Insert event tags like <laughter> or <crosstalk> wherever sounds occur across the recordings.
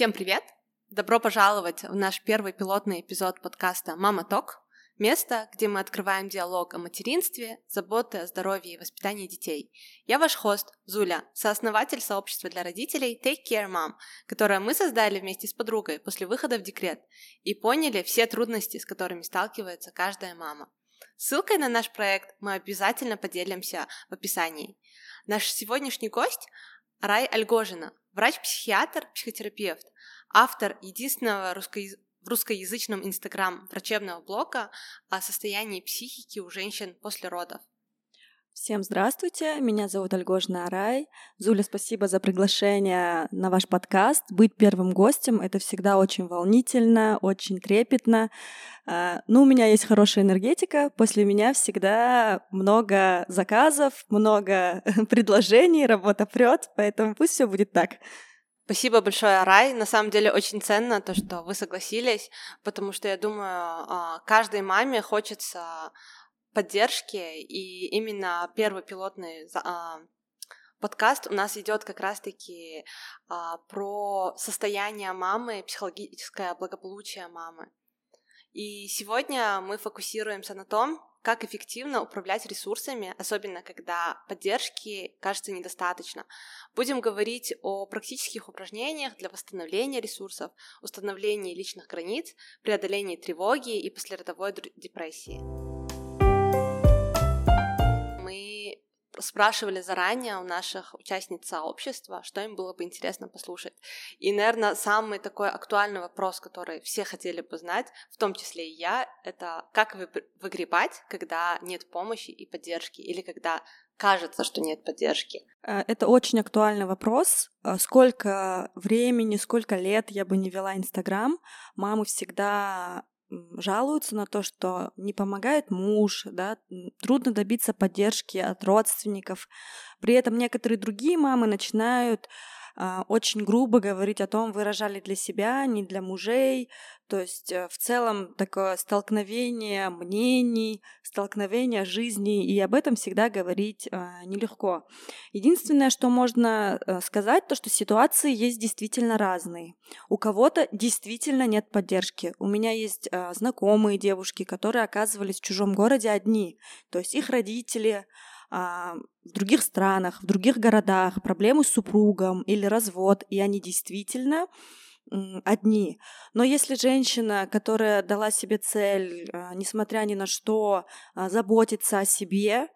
Всем привет! Добро пожаловать в наш первый пилотный эпизод подкаста «Мама Ток», место, где мы открываем диалог о материнстве, заботе о здоровье и воспитании детей. Я ваш хост, Зуля, сооснователь сообщества для родителей Take Care Mom, которое мы создали вместе с подругой после выхода в декрет и поняли все трудности, с которыми сталкивается каждая мама. Ссылкой на наш проект мы обязательно поделимся в описании. Наш сегодняшний гость – Рай Альгожина, врач-психиатр, психотерапевт, автор единственного русско- в русскоязычном инстаграм врачебного блога о состоянии психики у женщин после родов. Всем здравствуйте, меня зовут Альгожна Арай. Зуля, спасибо за приглашение на ваш подкаст. Быть первым гостем — это всегда очень волнительно, очень трепетно. А, ну, у меня есть хорошая энергетика, после меня всегда много заказов, много <laughs> предложений, работа прет, поэтому пусть все будет так. Спасибо большое, Рай. На самом деле очень ценно то, что вы согласились, потому что я думаю, а, каждой маме хочется поддержки, и именно первый пилотный а, подкаст у нас идет как раз-таки а, про состояние мамы, психологическое благополучие мамы. И сегодня мы фокусируемся на том, как эффективно управлять ресурсами, особенно когда поддержки кажется недостаточно. Будем говорить о практических упражнениях для восстановления ресурсов, установления личных границ, преодолении тревоги и послеродовой депрессии. Спрашивали заранее у наших участниц сообщества, что им было бы интересно послушать. И, наверное, самый такой актуальный вопрос, который все хотели бы знать, в том числе и я, это как выгребать, когда нет помощи и поддержки, или когда кажется, что нет поддержки? Э, это очень актуальный вопрос. Э, сколько времени, сколько лет я бы не вела Инстаграм, мамы всегда жалуются на то, что не помогает муж, да, трудно добиться поддержки от родственников. При этом некоторые другие мамы начинают а, очень грубо говорить о том, вы рожали для себя, не для мужей. То есть э, в целом такое столкновение мнений, столкновение жизни, и об этом всегда говорить а, нелегко. Единственное, что можно э, сказать, то что ситуации есть действительно разные. У кого-то действительно нет поддержки. У меня есть а, знакомые девушки, которые оказывались в чужом городе одни. То есть их родители а, в других странах, в других городах, проблемы с супругом или развод, и они действительно одни. Но если женщина, которая дала себе цель, а, несмотря ни на что, а, заботиться о себе,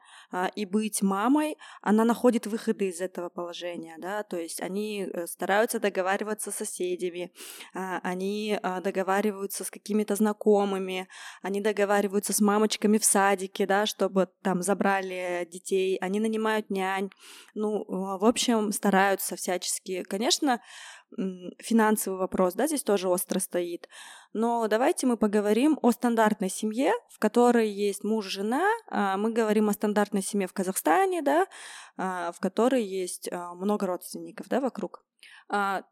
и быть мамой, она находит выходы из этого положения, да, то есть они э, стараются договариваться с соседями, а, они а, договариваются с какими-то знакомыми, они договариваются с мамочками в садике, да, чтобы там забрали детей, они нанимают нянь, ну, в общем, стараются всячески. Конечно, финансовый вопрос, да, здесь тоже остро стоит. Но давайте мы поговорим о стандартной семье, в которой есть муж, жена. А, мы говорим о стандартной семье в Казахстане, да, а, в которой есть а, много родственников, да, вокруг.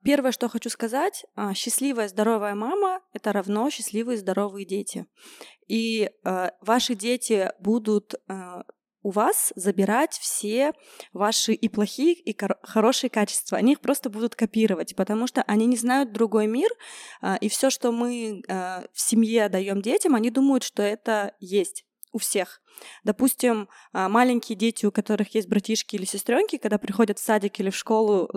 Первое, что хочу сказать, счастливая, здоровая мама — это равно счастливые, здоровые дети. И ваши дети будут у вас забирать все ваши и плохие, и хорошие качества. Они их просто будут копировать, потому что они не знают другой мир, а, и все, что мы а, в семье даем детям, они думают, что это есть у всех. Допустим, а, маленькие дети, у которых есть братишки или сестренки, когда приходят в садик или в школу,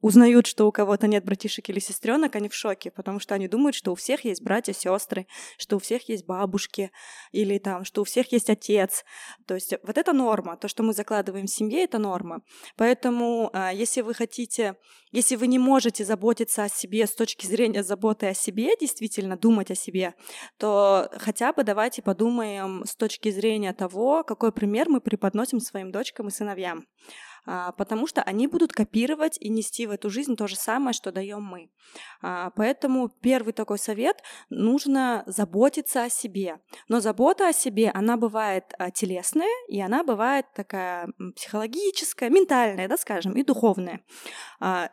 узнают, что у кого-то нет братишек или сестренок, они в шоке, потому что они думают, что у всех есть братья, сестры, что у всех есть бабушки, или там, что у всех есть отец. То есть вот это норма, то, что мы закладываем в семье, это норма. Поэтому, а, если вы хотите, если вы не можете заботиться о себе с точки зрения заботы о себе, действительно думать о себе, то хотя бы давайте подумаем с точки зрения того, какой пример мы преподносим своим дочкам и сыновьям. А, потому что они будут копировать и нести в эту жизнь то же самое, что даем мы. А, поэтому первый такой совет – нужно заботиться о себе. Но забота о себе, она бывает а, телесная, и она бывает такая психологическая, ментальная, да, скажем, и духовная.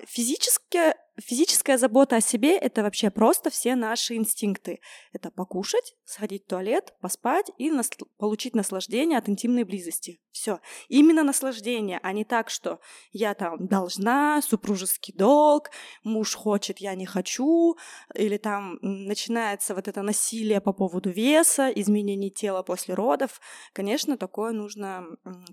Физически физическая забота о себе — это вообще просто все наши инстинкты. Это покушать, сходить в туалет, поспать и нас... получить наслаждение от интимной близости. Все. Именно наслаждение, а не так, что я там должна, супружеский долг, муж хочет, я не хочу, или там начинается вот это насилие по поводу веса, изменений тела после родов. Конечно, такое нужно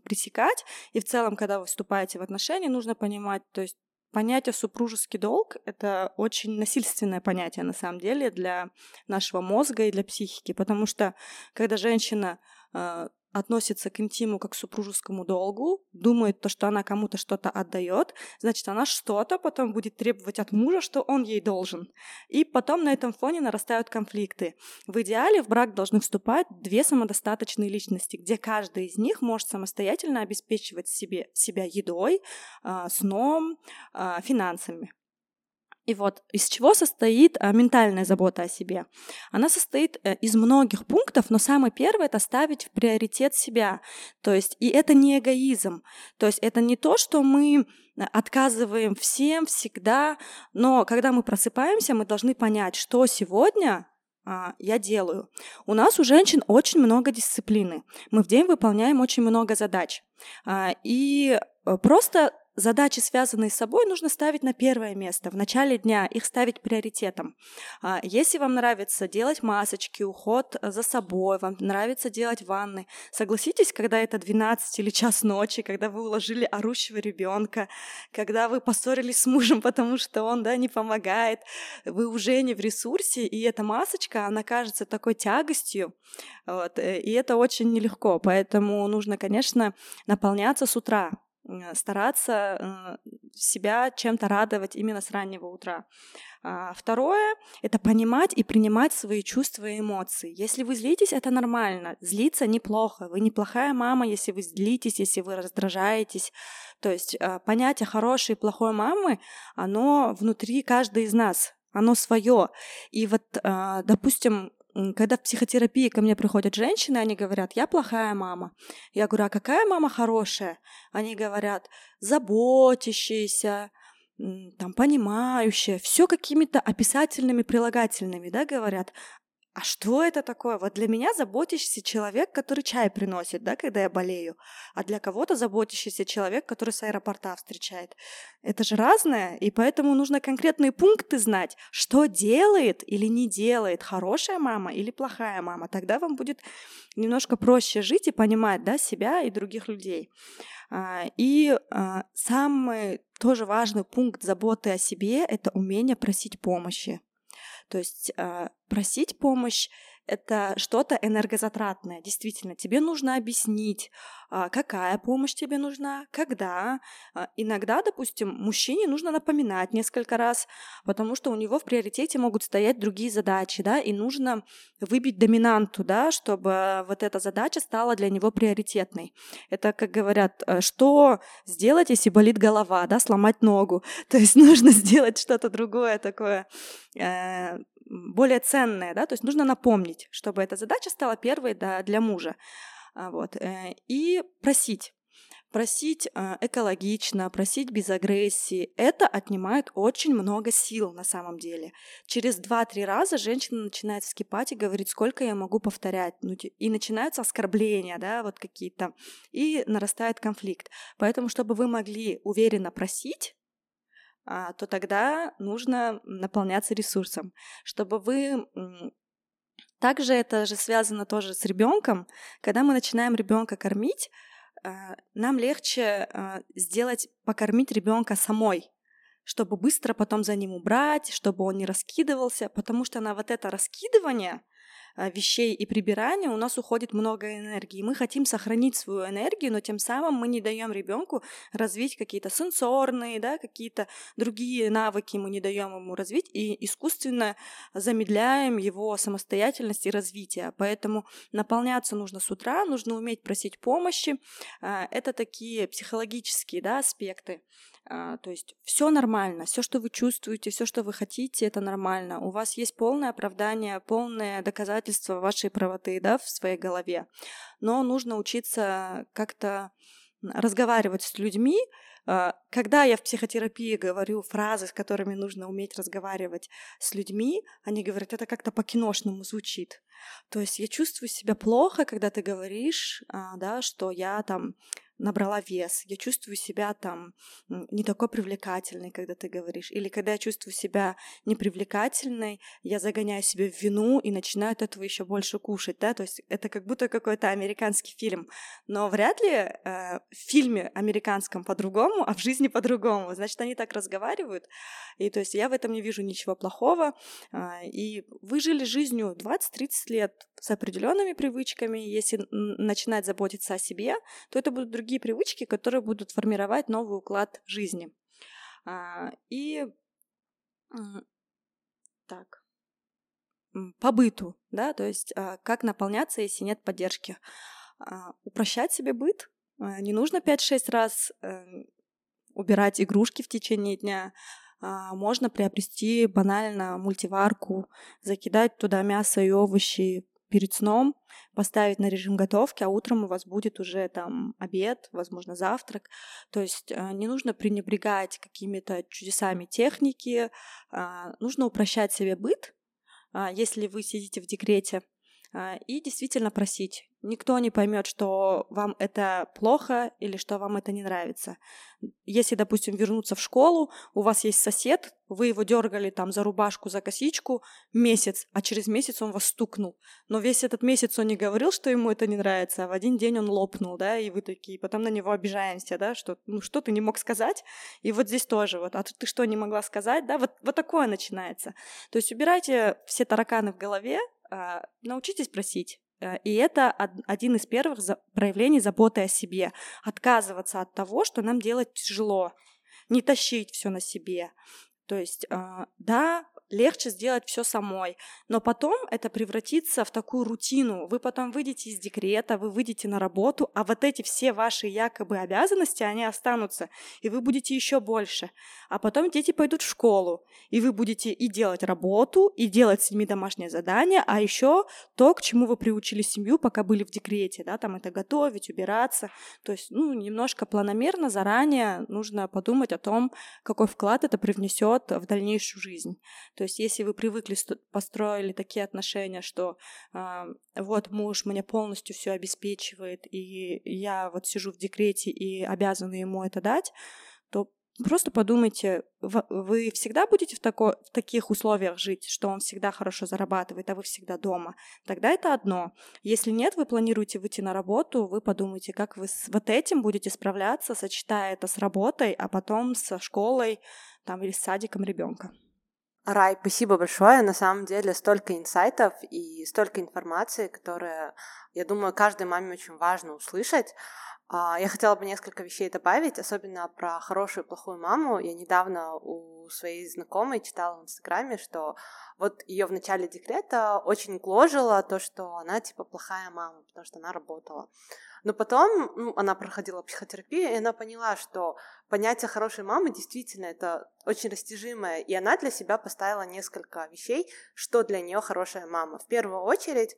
пресекать. И в целом, когда вы вступаете в отношения, нужно понимать, то есть Понятие супружеский долг — это очень насильственное понятие, на самом деле, для нашего мозга и для психики, потому что когда женщина э, относится к интиму как к супружескому долгу, думает то, что она кому-то что-то отдает, значит, она что-то потом будет требовать от мужа, что он ей должен. И потом на этом фоне нарастают конфликты. В идеале в брак должны вступать две самодостаточные личности, где каждая из них может самостоятельно обеспечивать себе, себя едой, а, сном, а, финансами. И вот из чего состоит а, ментальная забота о себе? Она состоит э, из многих пунктов, но самый первый это ставить в приоритет себя. То есть, и это не эгоизм. То есть это не то, что мы э, отказываем всем всегда, но когда мы просыпаемся, мы должны понять, что сегодня а, я делаю. У нас у женщин очень много дисциплины. Мы в день выполняем очень много задач. А, и э, просто задачи, связанные с собой, нужно ставить на первое место, в начале дня, их ставить приоритетом. А, если вам нравится делать масочки, уход э, за собой, вам нравится делать ванны, согласитесь, когда это 12 или час ночи, когда вы уложили орущего ребенка, когда вы поссорились с мужем, <laughs> потому что он да, не помогает, вы уже не в ресурсе, и эта масочка, она кажется такой тягостью, вот, э, и это очень нелегко, поэтому нужно, конечно, наполняться с утра, стараться э, себя чем-то радовать именно с раннего утра. А, второе — это понимать и принимать свои чувства и эмоции. Если вы злитесь, это нормально. Злиться неплохо. Вы неплохая мама, если вы злитесь, если вы раздражаетесь. То есть э, понятие хорошей и плохой мамы, оно внутри каждой из нас, оно свое. И вот, допустим, когда в психотерапии ко мне приходят женщины, они говорят, я плохая мама. Я говорю, а какая мама хорошая? Они говорят, заботящаяся, там, понимающая, все какими-то описательными прилагательными, да, говорят а что это такое? Вот для меня заботящийся человек, который чай приносит, да, когда я болею, а для кого-то заботящийся человек, который с аэропорта встречает. Это же разное, и поэтому нужно конкретные пункты знать, что делает или не делает хорошая мама или плохая мама. Тогда вам будет немножко проще жить и понимать, да, себя и других людей. А, и а, самый тоже важный пункт заботы о себе — это умение просить помощи. То есть э, просить помощь это что-то энергозатратное. Действительно, тебе нужно объяснить, а, какая помощь тебе нужна, когда. А, иногда, допустим, мужчине нужно напоминать несколько раз, потому что у него в приоритете могут стоять другие задачи, да, и нужно выбить доминанту, да, чтобы вот эта задача стала для него приоритетной. Это, как говорят, э, что сделать, если болит голова, да, сломать ногу. <laughs> То есть нужно сделать что-то другое такое э, более ценное, да, то есть нужно напомнить, чтобы эта задача стала первой да, для мужа. А, вот. Э, и просить. Просить э, экологично, просить без агрессии, это отнимает очень много сил на самом деле. Через 2-3 раза женщина начинает вскипать и говорит, сколько я могу повторять. Ну, и начинаются оскорбления, да, вот какие-то, и нарастает конфликт. Поэтому, чтобы вы могли уверенно просить, то тогда нужно наполняться ресурсом, чтобы вы также это же связано тоже с ребенком. Когда мы начинаем ребенка кормить, а, нам легче а, сделать, покормить ребенка самой, чтобы быстро потом за ним убрать, чтобы он не раскидывался, потому что на вот это раскидывание – а, вещей и прибирания у нас уходит много энергии. Мы хотим сохранить свою энергию, но тем самым мы не даем ребенку развить какие-то сенсорные, да, какие-то другие навыки мы не даем ему развить и искусственно замедляем его самостоятельность и развитие. Поэтому наполняться нужно с утра, нужно уметь просить помощи. А, это такие психологические да, аспекты. А, то есть все нормально, все, что вы чувствуете, все, что вы хотите, это нормально. У вас есть полное оправдание, полное доказательство вашей правоты да, в своей голове. Но нужно учиться как-то разговаривать с людьми, а, когда я в психотерапии говорю фразы, с которыми нужно уметь разговаривать с людьми, они говорят, это как-то по-киношному звучит. То есть я чувствую себя плохо, когда ты говоришь, а, да, что я там набрала вес, я чувствую себя там не такой привлекательной, когда ты говоришь, или когда я чувствую себя непривлекательной, я загоняю себя в вину и начинаю от этого еще больше кушать, да, то есть это как будто какой-то американский фильм, но вряд ли э, в фильме американском по-другому, а в жизни по-другому, значит, они так разговаривают, и то есть я в этом не вижу ничего плохого, э, и вы жили жизнью 20-30 лет с определенными привычками, если начинать заботиться о себе, то это будут другие другие привычки, которые будут формировать новый уклад жизни. А, и так, по быту, да, то есть а, как наполняться, если нет поддержки. А, упрощать себе быт. Не нужно 5-6 раз э, убирать игрушки в течение дня. Можно приобрести банально мультиварку, закидать туда мясо и овощи, перед сном поставить на режим готовки, а утром у вас будет уже там обед, возможно, завтрак. То есть э, не нужно пренебрегать какими-то чудесами техники, а, нужно упрощать себе быт, а, если вы сидите в декрете, и действительно просить. Никто не поймет, что вам это плохо или что вам это не нравится. Если, допустим, вернуться в школу, у вас есть сосед, вы его дергали там за рубашку, за косичку месяц, а через месяц он вас стукнул. Но весь этот месяц он не говорил, что ему это не нравится, а в один день он лопнул, да, и вы такие, потом на него обижаемся, да, что, ну, что ты не мог сказать, и вот здесь тоже, вот, а ты что не могла сказать, да, вот, вот такое начинается. То есть убирайте все тараканы в голове, а, научитесь просить. Э, и это один из первых проявлений заботы о себе. Отказываться от того, что нам делать тяжело. Не тащить все на себе. То есть, а, да, легче сделать все самой. Но потом это превратится в такую рутину. Вы потом выйдете из декрета, вы выйдете на работу, а вот эти все ваши якобы обязанности, они останутся, и вы будете еще больше. А потом дети пойдут в школу, и вы будете и делать работу, и делать с ними домашнее задание, а еще то, к чему вы приучили семью, пока были в декрете, да, там это готовить, убираться. То есть, ну, немножко планомерно, заранее нужно подумать о том, какой вклад это привнесет в дальнейшую жизнь. То есть, если вы привыкли, построили такие отношения, что э, вот муж мне полностью все обеспечивает, и я вот сижу в декрете и обязана ему это дать, то Просто подумайте, вы всегда будете в, тако, в таких условиях жить, что он всегда хорошо зарабатывает, а вы всегда дома. Тогда это одно. Если нет, вы планируете выйти на работу, вы подумайте, как вы с вот этим будете справляться, сочетая это с работой, а потом со школой там, или с садиком ребенка. Рай, спасибо большое. На самом деле столько инсайтов и столько информации, которые, я думаю, каждой маме очень важно услышать. А, я хотела бы несколько вещей добавить, особенно про хорошую и плохую маму. Я недавно у своей знакомой читала в Инстаграме, что вот ее в начале декрета очень гложило то, что она типа плохая мама, потому что она работала. Но потом ну, она проходила психотерапию, и она поняла, что понятие хорошей мамы действительно это очень растяжимое, и она для себя поставила несколько вещей, что для нее хорошая мама. В первую очередь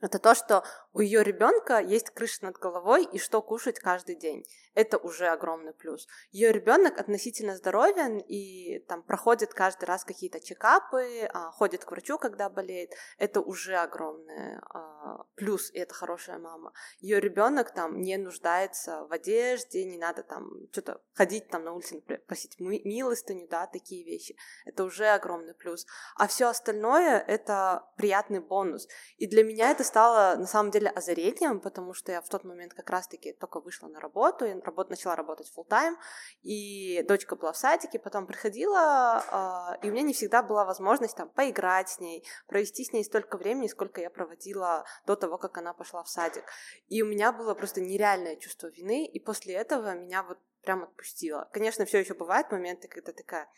это то, что у ее ребенка есть крыша над головой и что кушать каждый день. Это уже огромный плюс. Ее ребенок относительно здоровен и там проходит каждый раз какие-то чекапы, а, ходит к врачу, когда болеет. Это уже огромный а, плюс, и это хорошая мама. Ее ребенок там не нуждается в одежде, не надо там что-то ходить там на улице, просить милостыню, да, такие вещи. Это уже огромный плюс. А все остальное это приятный бонус. И для меня это стало на самом деле озарением, потому что я в тот момент как раз-таки только вышла на работу, я работ, начала работать full time и дочка была в садике, потом приходила, э, и у меня не всегда была возможность там поиграть с ней, провести с ней столько времени, сколько я проводила до того, как она пошла в садик. И у меня было просто нереальное чувство вины, и после этого меня вот прям отпустило. Конечно, все еще бывают моменты, когда такая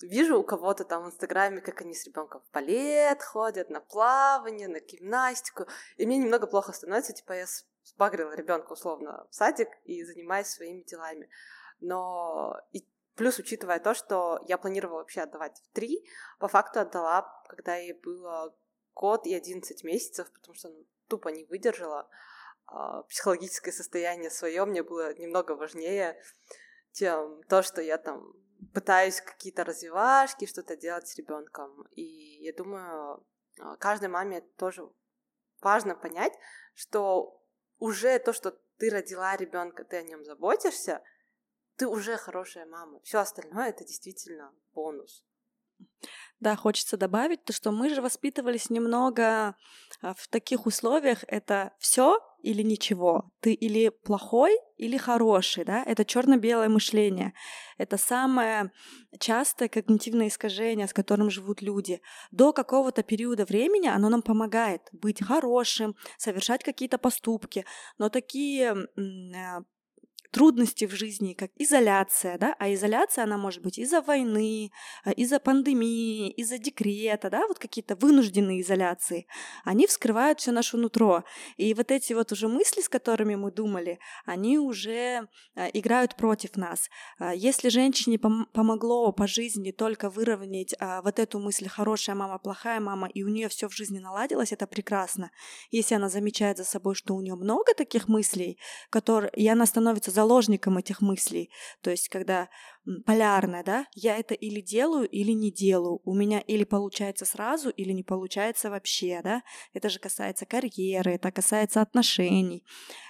вижу у кого-то там в Инстаграме, как они с ребенком в балет ходят, на плавание, на гимнастику, и мне немного плохо становится, типа я сбагрила ребенка условно в садик и занимаюсь своими делами. Но и плюс учитывая то, что я планировала вообще отдавать в три, по факту отдала, когда ей было год и 11 месяцев, потому что ну, тупо не выдержала. А, психологическое состояние свое мне было немного важнее чем то, что я там пытаюсь какие-то развивашки, что-то делать с ребенком. И я думаю, а, каждой маме тоже важно понять, что уже то, что ты родила ребенка, ты о нем заботишься, ты уже хорошая мама. Все остальное это действительно бонус. Да, хочется добавить то, что мы же воспитывались немного а, в таких условиях. Это все или ничего. Ты или плохой, или хороший, да? Это черно-белое мышление. Это самое частое когнитивное искажение, с которым живут люди. До какого-то периода времени оно нам помогает быть хорошим, совершать какие-то поступки. Но такие а, трудности в жизни, как изоляция, да, а изоляция, она может быть из-за войны, а, из-за пандемии, из-за декрета, да, вот какие-то вынужденные изоляции, они вскрывают все наше нутро. И вот эти вот уже мысли, с которыми мы думали, они уже а, играют против нас. А, если женщине пом- помогло по жизни только выровнять вот эту мысль «хорошая мама, плохая мама», и у нее все в жизни наладилось, это прекрасно. Если она замечает за собой, что у нее много таких мыслей, которые, и она становится заложником этих мыслей. То есть, когда полярно, да, я это или делаю, или не делаю. У меня или получается сразу, или не получается вообще, да. Это же касается карьеры, это касается отношений,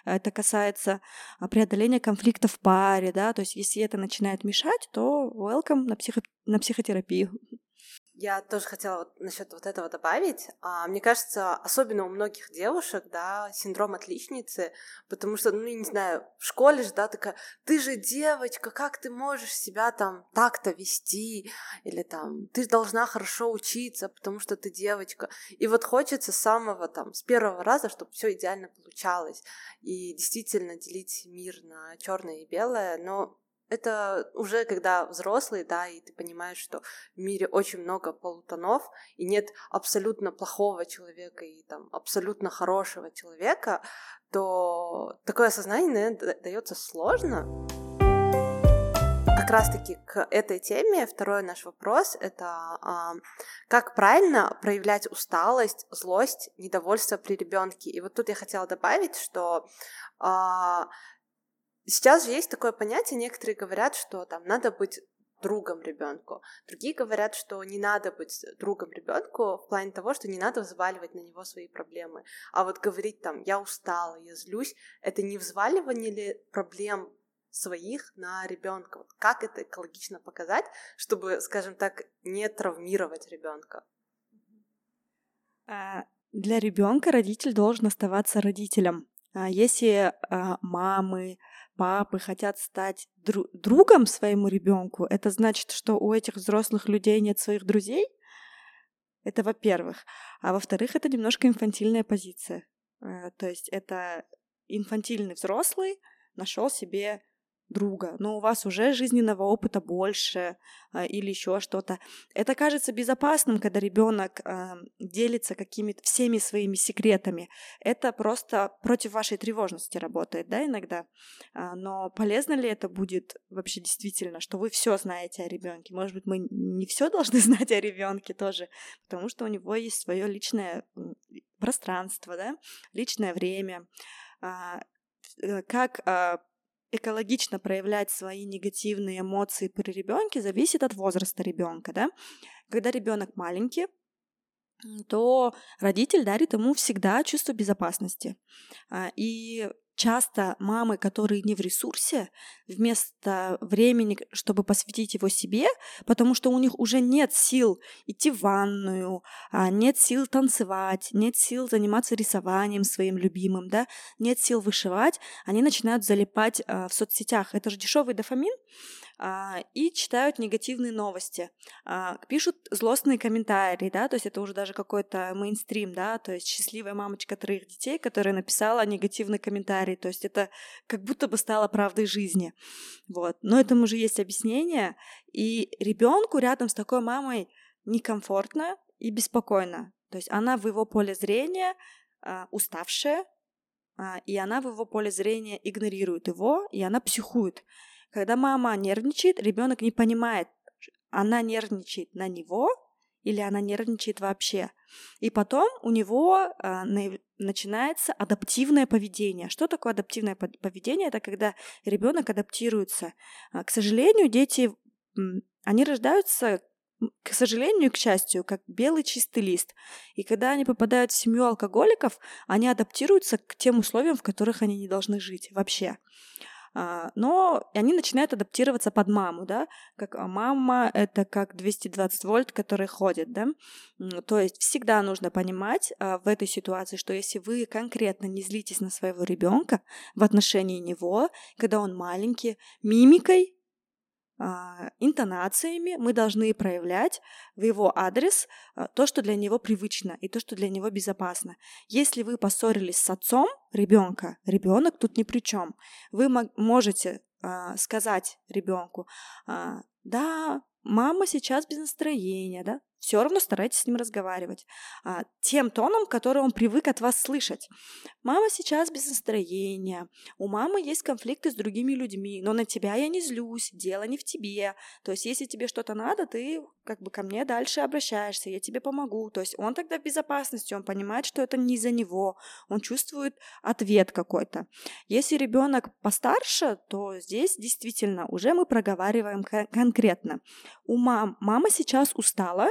это касается а, преодоления конфликтов в паре, да. То есть, если это начинает мешать, то welcome на, психо... на психотерапию. Я тоже хотела вот насчет вот этого добавить. А, мне кажется, особенно у многих девушек, да, синдром отличницы, потому что, ну, я не знаю, в школе же, да, такая, ты же девочка, как ты можешь себя там так-то вести, или там, ты должна хорошо учиться, потому что ты девочка. И вот хочется с самого там, с первого раза, чтобы все идеально получалось, и действительно делить мир на черное и белое, но это уже когда взрослый, да, и ты понимаешь, что в мире очень много полутонов, и нет абсолютно плохого человека и там абсолютно хорошего человека, то такое осознание, наверное, дается сложно. Как раз-таки к этой теме второй наш вопрос — это а, как правильно проявлять усталость, злость, недовольство при ребенке. И вот тут я хотела добавить, что а, Сейчас же есть такое понятие, некоторые говорят, что там надо быть другом ребенку. Другие говорят, что не надо быть другом ребенку в плане того, что не надо взваливать на него свои проблемы. А вот говорить там, я устала, я злюсь, это не взваливание ли проблем своих на ребенка? Вот как это экологично показать, чтобы, скажем так, не травмировать ребенка? А, для ребенка родитель должен оставаться родителем. А если а, мамы, папы хотят стать дру- другом своему ребенку, это значит, что у этих взрослых людей нет своих друзей. Это во-первых. А во-вторых, это немножко инфантильная позиция. Э, то есть это инфантильный взрослый нашел себе друга, но у вас уже жизненного опыта больше а, или еще что-то. Это кажется безопасным, когда ребенок а, делится какими-то всеми своими секретами. Это просто против вашей тревожности работает, да, иногда. А, но полезно ли это будет вообще действительно, что вы все знаете о ребенке? Может быть, мы не все должны <laughs> знать о ребенке тоже, потому что у него есть свое личное пространство, да, личное время. Э, как экологично проявлять свои негативные эмоции при ребенке зависит от возраста ребенка, да. Когда ребенок маленький, то родитель дарит ему всегда чувство безопасности. А, и часто мамы, которые не в ресурсе, вместо времени, чтобы посвятить его себе, потому что у них уже нет сил идти в ванную, а, нет сил танцевать, нет сил заниматься рисованием своим любимым, да, нет сил вышивать, они начинают залипать а, в соцсетях. Это же дешевый дофамин, а, и читают негативные новости, пишут злостные комментарии, да, то есть это уже даже какой-то мейнстрим, да, то есть счастливая мамочка троих детей, которая написала негативный комментарий, то есть это как будто бы стало правдой жизни, вот. Но этому же есть объяснение, и ребенку рядом с такой мамой некомфортно и беспокойно, то есть она в его поле зрения а, уставшая, и она в его поле зрения игнорирует его, и она психует. Когда мама нервничает, ребенок не понимает, она нервничает на него или она нервничает вообще. И потом у него а, начинается адаптивное поведение. Что такое адаптивное поведение? Это когда ребенок адаптируется. А, к сожалению, дети, они рождаются к сожалению, к счастью, как белый чистый лист. И когда они попадают в семью алкоголиков, они адаптируются к тем условиям, в которых они не должны жить вообще. А, но они начинают адаптироваться под маму, да, как а, мама — это как 220 вольт, который ходит, да, то есть всегда нужно понимать а, в этой ситуации, что если вы конкретно не злитесь на своего ребенка в отношении него, когда он маленький, мимикой интонациями мы должны проявлять в его адрес а, то, что для него привычно и то, что для него безопасно. Если вы поссорились с отцом ребенка, ребенок тут ни при чем. Вы можете а, сказать ребенку, да, мама сейчас без настроения, да, все равно старайтесь с ним разговаривать а, тем тоном, который он привык от вас слышать. Мама сейчас без настроения, у мамы есть конфликты с другими людьми, но на тебя я не злюсь, дело не в тебе. То есть, если тебе что-то надо, ты как бы ко мне дальше обращаешься, я тебе помогу. То есть, он тогда в безопасности, он понимает, что это не за него, он чувствует ответ какой-то. Если ребенок постарше, то здесь действительно уже мы проговариваем конкретно. У мам, мама сейчас устала,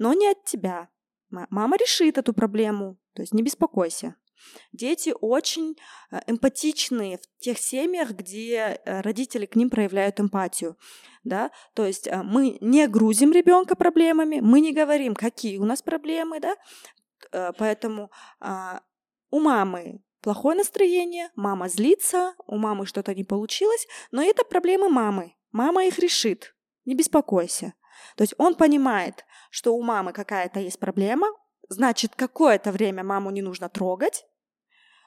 но не от тебя. Мама решит эту проблему, то есть не беспокойся. Дети очень э, эмпатичные в тех семьях, где э, родители к ним проявляют эмпатию. Да? То есть э, мы не грузим ребенка проблемами, мы не говорим, какие у нас проблемы, да? поэтому а, у мамы плохое настроение, мама злится, у мамы что-то не получилось, но это проблемы мамы. Мама их решит, не беспокойся. То есть он понимает, что у мамы какая-то есть проблема, значит, какое-то время маму не нужно трогать,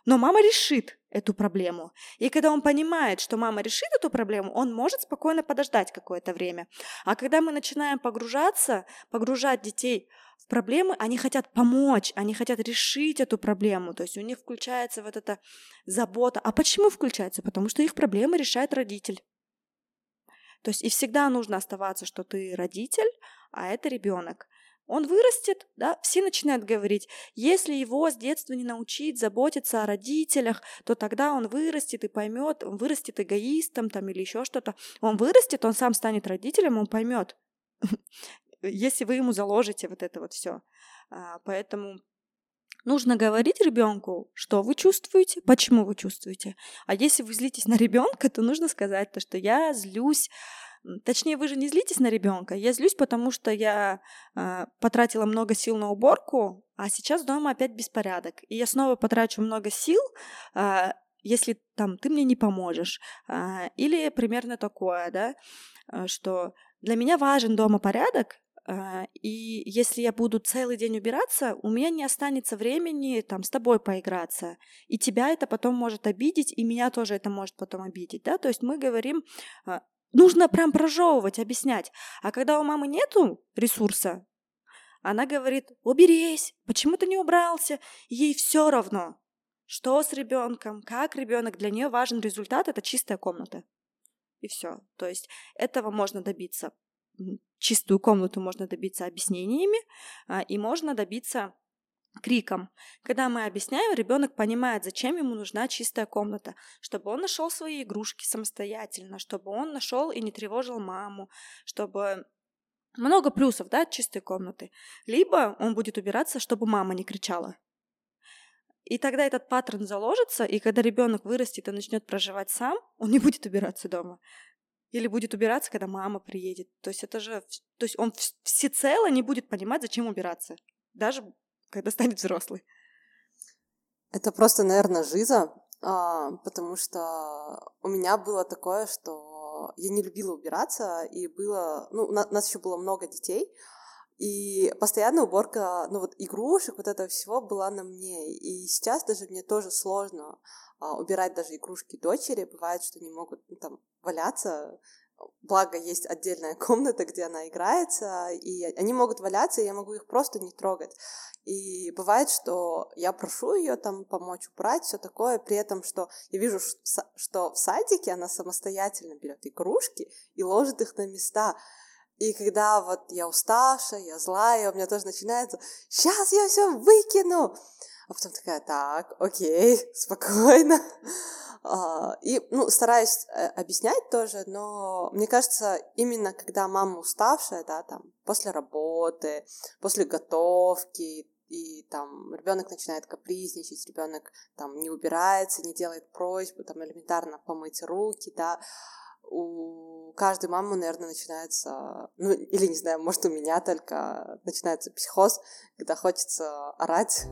но мама решит эту проблему. И когда он понимает, что мама решит эту проблему, он может спокойно подождать какое-то время. А когда мы начинаем погружаться, погружать детей в проблемы, они хотят помочь, они хотят решить эту проблему. То есть у них включается вот эта забота. А почему включается? Потому что их проблемы решает родитель. То есть и всегда нужно оставаться, что ты родитель, а это ребенок. Он вырастет, да, все начинают говорить, если его с детства не научить заботиться о родителях, то тогда он вырастет и поймет, он вырастет эгоистом там или еще что-то. Он вырастет, он сам станет родителем, он поймет, <laughs> если вы ему заложите вот это вот все. А, поэтому Нужно говорить ребенку, что вы чувствуете, почему вы чувствуете. А если вы злитесь на ребенка, то нужно сказать то, что я злюсь. Точнее, вы же не злитесь на ребенка. Я злюсь, потому что я э, потратила много сил на уборку, а сейчас дома опять беспорядок. И я снова потрачу много сил, э, если там ты мне не поможешь. Э, или примерно такое, да, что для меня важен дома порядок, и если я буду целый день убираться, у меня не останется времени там с тобой поиграться. И тебя это потом может обидеть, и меня тоже это может потом обидеть, да? То есть мы говорим, а, нужно прям прожевывать, объяснять. А когда у мамы нету ресурса, она говорит, уберись, почему ты не убрался? Ей все равно, что с ребенком, как ребенок, для нее важен результат, это чистая комната. И все. То есть этого можно добиться чистую комнату можно добиться объяснениями, а, и можно добиться криком. Когда мы объясняем, ребенок понимает, зачем ему нужна чистая комната, чтобы он нашел свои игрушки самостоятельно, чтобы он нашел и не тревожил маму, чтобы много плюсов, да, от чистой комнаты. Либо он будет убираться, чтобы мама не кричала. И тогда этот паттерн заложится, и когда ребенок вырастет и начнет проживать сам, он не будет убираться дома. Или будет убираться, когда мама приедет. То есть это же... То есть он всецело не будет понимать, зачем убираться. Даже когда станет взрослый. Это просто, наверное, жиза, потому что у меня было такое, что я не любила убираться, и было... Ну, у нас еще было много детей, и постоянная уборка, ну вот игрушек, вот этого всего была на мне. И сейчас даже мне тоже сложно убирать даже игрушки дочери. Бывает, что не могут ну, там валяться. Благо, есть отдельная <laughs> комната, где она играется, и они могут валяться, и я могу их просто не трогать. И бывает, что я прошу ее там помочь убрать, все такое, при этом, что я вижу, что в садике она самостоятельно берет игрушки и ложит их на места. И когда вот я уставшая, я злая, у меня тоже начинается, сейчас я все выкину. А потом такая, так, окей, <laughs> спокойно. А, и, ну, стараюсь э, объяснять тоже, но мне кажется, именно когда мама уставшая, да, там, после работы, после готовки, и там ребенок начинает капризничать, ребенок там не убирается, не делает просьбу, там элементарно помыть руки, да, у каждой мамы, наверное, начинается, ну, или не знаю, может, у меня только начинается психоз, когда хочется орать.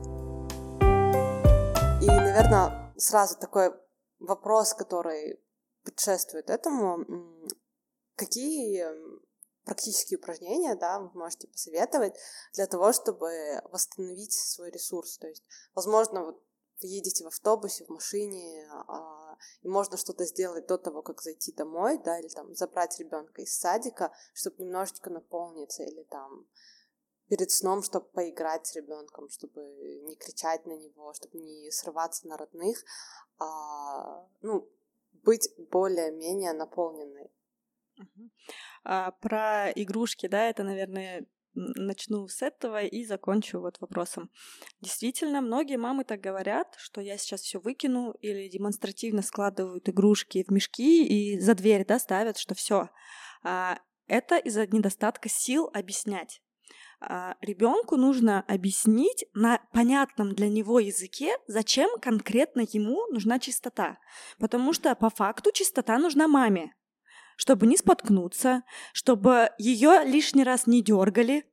И, наверное, сразу такой вопрос, который предшествует этому, какие практические упражнения, да, вы можете посоветовать для того, чтобы восстановить свой ресурс. То есть, возможно, вот вы едете в автобусе, в машине, а, и можно что-то сделать до того, как зайти домой, да, или там забрать ребенка из садика, чтобы немножечко наполниться, или там перед сном, чтобы поиграть с ребенком, чтобы не кричать на него, чтобы не срываться на родных, а, ну, быть более-менее наполненной. А, про игрушки, да, это, наверное, начну с этого и закончу вот вопросом. Действительно, многие мамы так говорят, что я сейчас все выкину или демонстративно складывают игрушки в мешки и за дверь, да, ставят, что все. А, это из-за недостатка сил объяснять. А, ребенку нужно объяснить на понятном для него языке, зачем конкретно ему нужна чистота. Потому что по факту чистота нужна маме чтобы не споткнуться, чтобы ее лишний раз не дергали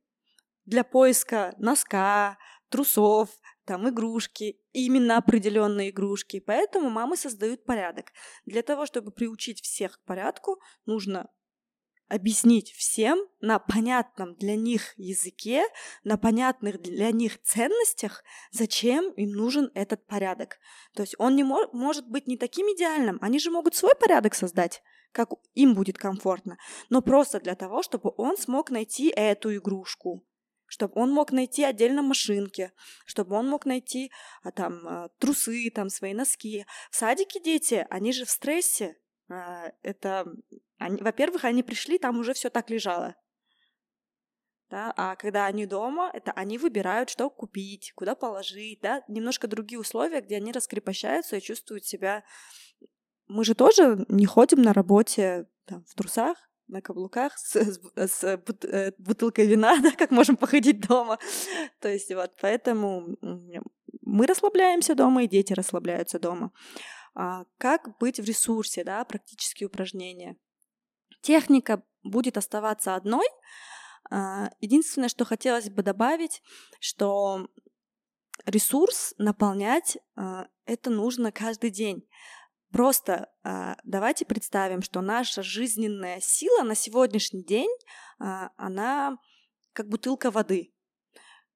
для поиска носка, трусов, там игрушки, именно определенные игрушки. Поэтому мамы создают порядок. Для того, чтобы приучить всех к порядку, нужно объяснить всем на понятном для них языке, на понятных для них ценностях, зачем им нужен этот порядок. То есть он не мо- может быть не таким идеальным, они же могут свой порядок создать как им будет комфортно, но просто для того, чтобы он смог найти эту игрушку, чтобы он мог найти отдельно машинки, чтобы он мог найти а, там а, трусы, там свои носки. В садике дети, они же в стрессе. А, это, во-первых, они пришли, там уже все так лежало. Да, а когда они дома, это они выбирают, что купить, куда положить, да, немножко другие условия, где они раскрепощаются и чувствуют себя мы же тоже не ходим на работе там, в трусах, на каблуках с, с, с э, бутылкой вина, <laughs> да, как можем походить дома. То есть вот поэтому мы расслабляемся дома, и дети расслабляются дома. А как быть в ресурсе, да, практические упражнения. Техника будет оставаться одной. А, единственное, что хотелось бы добавить, что ресурс наполнять а, это нужно каждый день. Просто давайте представим, что наша жизненная сила на сегодняшний день, она как бутылка воды.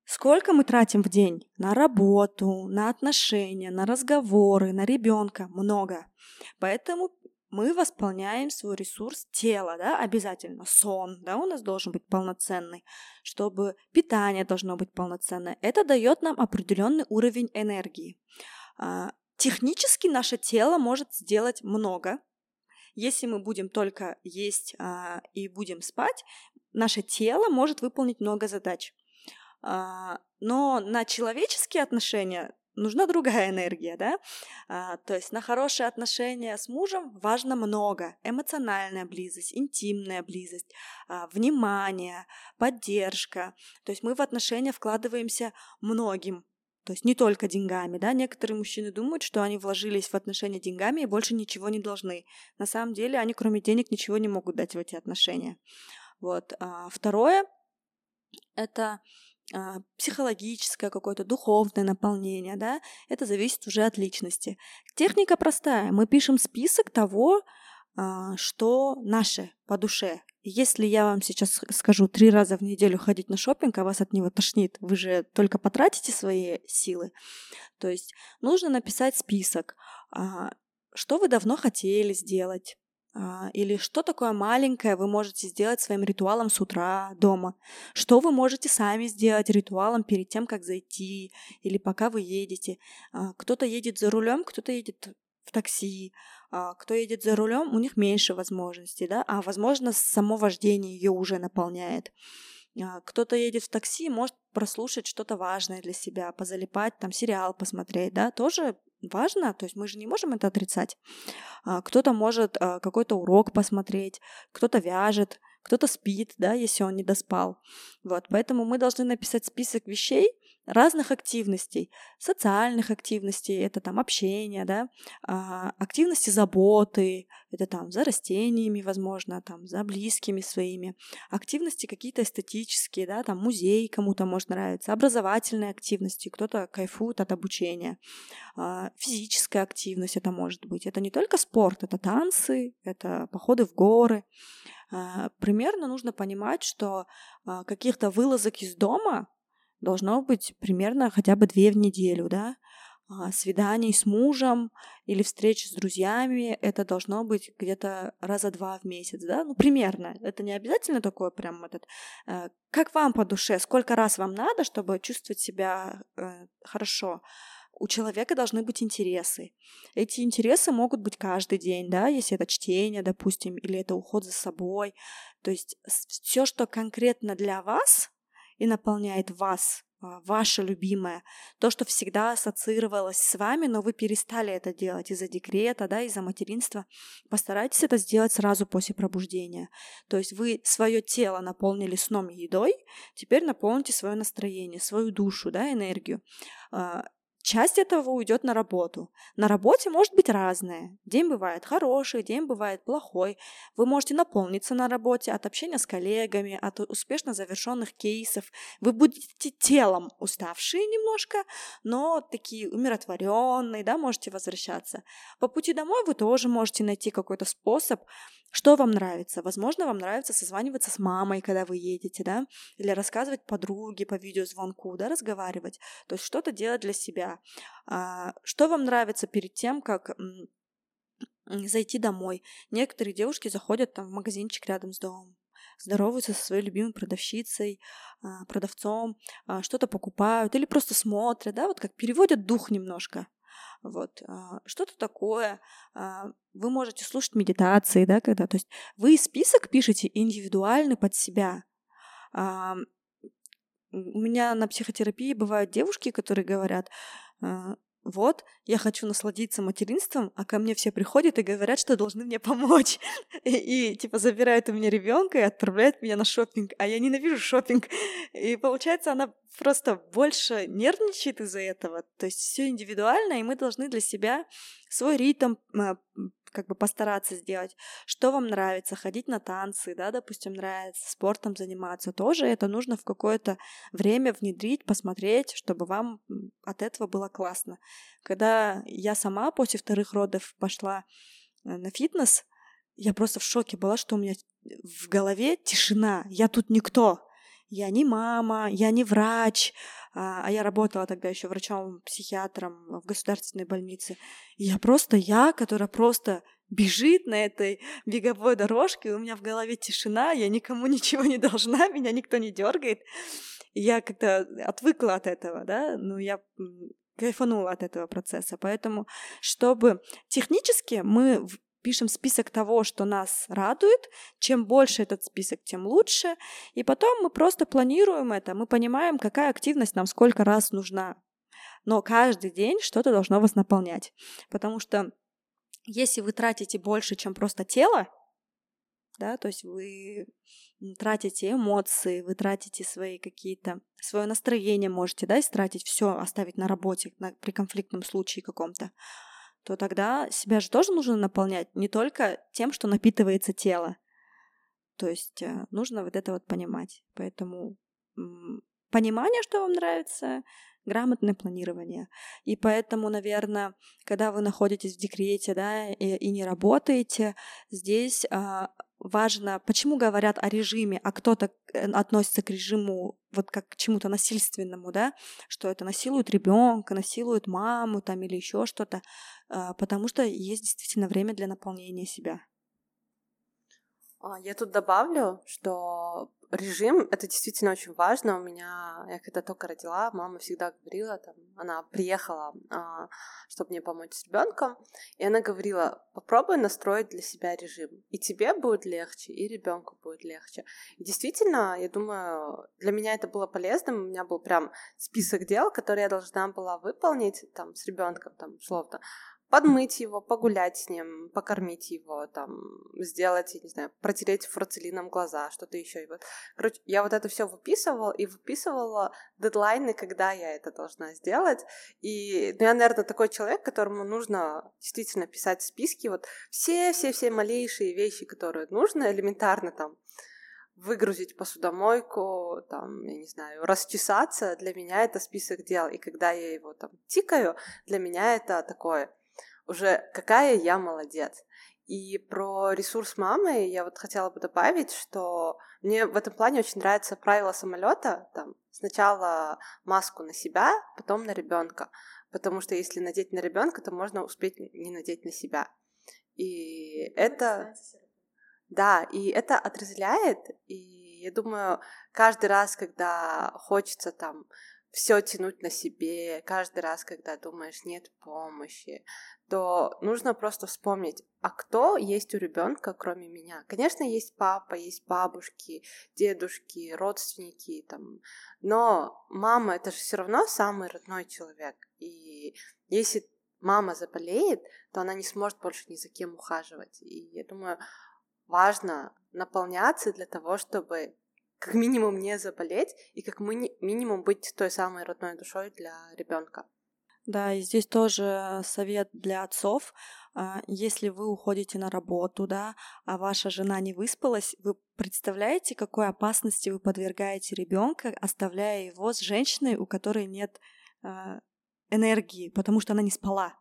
Сколько мы тратим в день? На работу, на отношения, на разговоры, на ребенка? Много. Поэтому мы восполняем свой ресурс тела, да, обязательно. Сон, да, у нас должен быть полноценный, чтобы питание должно быть полноценное. Это дает нам определенный уровень энергии. Технически наше тело может сделать много. Если мы будем только есть а, и будем спать, наше тело может выполнить много задач. А, но на человеческие отношения нужна другая <laughs> энергия, да? А, то есть на хорошие отношения с мужем важно много. Эмоциональная близость, интимная близость, а, внимание, поддержка. То есть мы в отношения вкладываемся многим то есть не только деньгами, да, некоторые мужчины думают, что они вложились в отношения деньгами и больше ничего не должны. На самом деле они кроме денег ничего не могут дать в эти отношения. Вот. А второе — это психологическое какое-то духовное наполнение, да, это зависит уже от личности. Техника простая. Мы пишем список того, а, что наше по душе. Если я вам сейчас скажу три раза в неделю ходить на шопинг, а вас от него тошнит, вы же только потратите свои силы. То есть нужно написать список, а, что вы давно хотели сделать, а, или что такое маленькое вы можете сделать своим ритуалом с утра дома, что вы можете сами сделать ритуалом перед тем, как зайти, или пока вы едете. Кто-то едет за рулем, кто-то едет в такси, а, кто едет за рулем, у них меньше возможностей, да, а возможно само вождение ее уже наполняет. А, кто-то едет в такси, может прослушать что-то важное для себя, позалипать, там сериал посмотреть, да, тоже важно, то есть мы же не можем это отрицать. А, кто-то может какой-то урок посмотреть, кто-то вяжет, кто-то спит, да, если он не доспал. Вот, поэтому мы должны написать список вещей, разных активностей, социальных активностей, это там общение, да, а, активности заботы, это там за растениями, возможно, там за близкими своими, активности какие-то эстетические, да, там музей кому-то может нравиться, образовательные активности, кто-то кайфует от обучения, а, физическая активность это может быть, это не только спорт, это танцы, это походы в горы, а, примерно нужно понимать, что каких-то вылазок из дома должно быть примерно хотя бы две в неделю, да, а, свиданий с мужем или встреч с друзьями, это должно быть где-то раза два в месяц, да, ну, примерно. Это не обязательно такое прям этот... Э, как вам по душе? Сколько раз вам надо, чтобы чувствовать себя э, хорошо? У человека должны быть интересы. Эти интересы могут быть каждый день, да, если это чтение, допустим, или это уход за собой. То есть все, что конкретно для вас, и наполняет вас, а, ваше любимое, то, что всегда ассоциировалось с вами, но вы перестали это делать из-за декрета, да, из-за материнства, постарайтесь это сделать сразу после пробуждения. То есть вы свое тело наполнили сном и едой, теперь наполните свое настроение, свою душу, да, энергию. Часть этого уйдет на работу. На работе может быть разное. День бывает хороший, день бывает плохой. Вы можете наполниться на работе от общения с коллегами, от успешно завершенных кейсов. Вы будете телом уставшие немножко, но такие умиротворенные, да, можете возвращаться. По пути домой вы тоже можете найти какой-то способ что вам нравится? Возможно, вам нравится созваниваться с мамой, когда вы едете, да, или рассказывать подруге по видеозвонку, да, разговаривать. То есть что-то делать для себя. А, что вам нравится перед тем, как зайти домой? Некоторые девушки заходят там в магазинчик рядом с домом здороваются со своей любимой продавщицей, а, продавцом, а, что-то покупают или просто смотрят, да, вот как переводят дух немножко. Вот, что-то такое. Вы можете слушать медитации, да, когда, то есть вы список пишете индивидуальный под себя. У меня на психотерапии бывают девушки, которые говорят, вот, я хочу насладиться материнством, а ко мне все приходят и говорят, что должны мне помочь. <laughs> И, и типа забирают у меня ребенка и отправляют меня на шопинг, а я ненавижу шопинг. И получается, она просто больше нервничает из-за этого. То есть все индивидуально, и мы должны для себя свой ритм а, как бы постараться сделать. Что вам нравится? Ходить на танцы, да, допустим, нравится, спортом заниматься. Тоже это нужно в какое-то время внедрить, посмотреть, чтобы вам от этого было классно. Когда я сама после вторых родов пошла э, на фитнес, я просто в шоке была, что у меня в голове тишина. Я тут никто. Я не мама, я не врач, а, а я работала тогда еще врачом-психиатром в государственной больнице. И я просто я, которая просто бежит на этой беговой дорожке, у меня в голове тишина, я никому <laughs> ничего не должна, меня никто не дергает. Я как-то отвыкла от этого, да, ну я кайфанула от этого процесса. Поэтому, чтобы технически мы пишем список того, что нас радует. Чем больше этот список, тем лучше. И потом мы просто планируем это. Мы понимаем, какая активность нам сколько раз нужна. Но каждый день что-то должно вас наполнять. Потому что если вы тратите больше, чем просто тело, да, то есть вы тратите эмоции, вы тратите свои какие-то, свое настроение можете, да, истратить, все оставить на работе на, при конфликтном случае каком-то, то тогда себя же тоже нужно наполнять не только тем, что напитывается тело. То есть э, нужно вот это вот понимать. Поэтому понимание, что вам нравится, грамотное планирование. И поэтому, наверное, когда вы находитесь в декрете, да, и, и не работаете, здесь а, важно, почему говорят о режиме, а кто-то э, относится к режиму вот как к чему-то насильственному, да, что это насилует ребенка, насилует маму там или еще что-то, а, потому что есть действительно время для наполнения себя. А, я тут добавлю, что режим — это действительно очень важно. У меня, я когда только родила, мама всегда говорила, там, она приехала, а, чтобы мне помочь с ребенком, и она говорила, попробуй настроить для себя режим, и тебе будет легче, и ребенку будет легче. И действительно, я думаю, для меня это было полезным. У меня был прям список дел, которые я должна была выполнить там с ребенком, там, условно, подмыть его, погулять с ним, покормить его, там, сделать, я не знаю, протереть фурцелином глаза, что-то еще. И вот, короче, я вот это все выписывала и выписывала дедлайны, когда я это должна сделать. И ну, я, наверное, такой человек, которому нужно действительно писать списки, вот все-все-все малейшие вещи, которые нужно, элементарно там, выгрузить посудомойку, там, я не знаю, расчесаться, для меня это список дел. И когда я его там тикаю, для меня это такое уже какая я молодец. И про ресурс мамы я вот хотела бы добавить, что мне в этом плане очень нравится правило самолета. Там сначала маску на себя, потом на ребенка. Потому что если надеть на ребенка, то можно успеть не надеть на себя. И это... Да, и это отрезвляет. И я думаю, каждый раз, когда хочется там все тянуть на себе, каждый раз, когда думаешь, нет помощи, то нужно просто вспомнить, а кто есть у ребенка, кроме меня. Конечно, есть папа, есть бабушки, дедушки, родственники, там, но мама это же все равно самый родной человек. И если мама заболеет, то она не сможет больше ни за кем ухаживать. И я думаю, важно наполняться для того, чтобы как минимум не заболеть и как ми- минимум быть той самой родной душой для ребенка. Да, и здесь тоже совет для отцов. А, если вы уходите на работу, да, а ваша жена не выспалась, вы представляете, какой опасности вы подвергаете ребенка, оставляя его с женщиной, у которой нет а, энергии, потому что она не спала.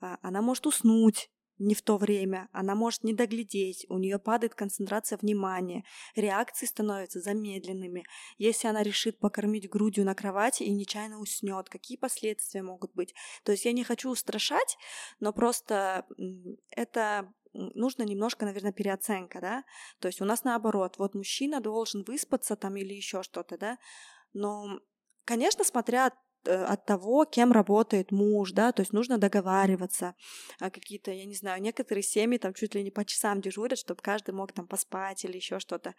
А, она может уснуть, не в то время, она может не доглядеть, у нее падает концентрация внимания, реакции становятся замедленными. Если она решит покормить грудью на кровати и нечаянно уснет, какие последствия могут быть? То есть я не хочу устрашать, но просто это нужно немножко, наверное, переоценка, да? То есть у нас наоборот, вот мужчина должен выспаться там или еще что-то, да? Но, конечно, смотря от того, кем работает муж, да, то есть нужно договариваться, а какие-то, я не знаю, некоторые семьи там чуть ли не по часам дежурят, чтобы каждый мог там поспать или еще что-то.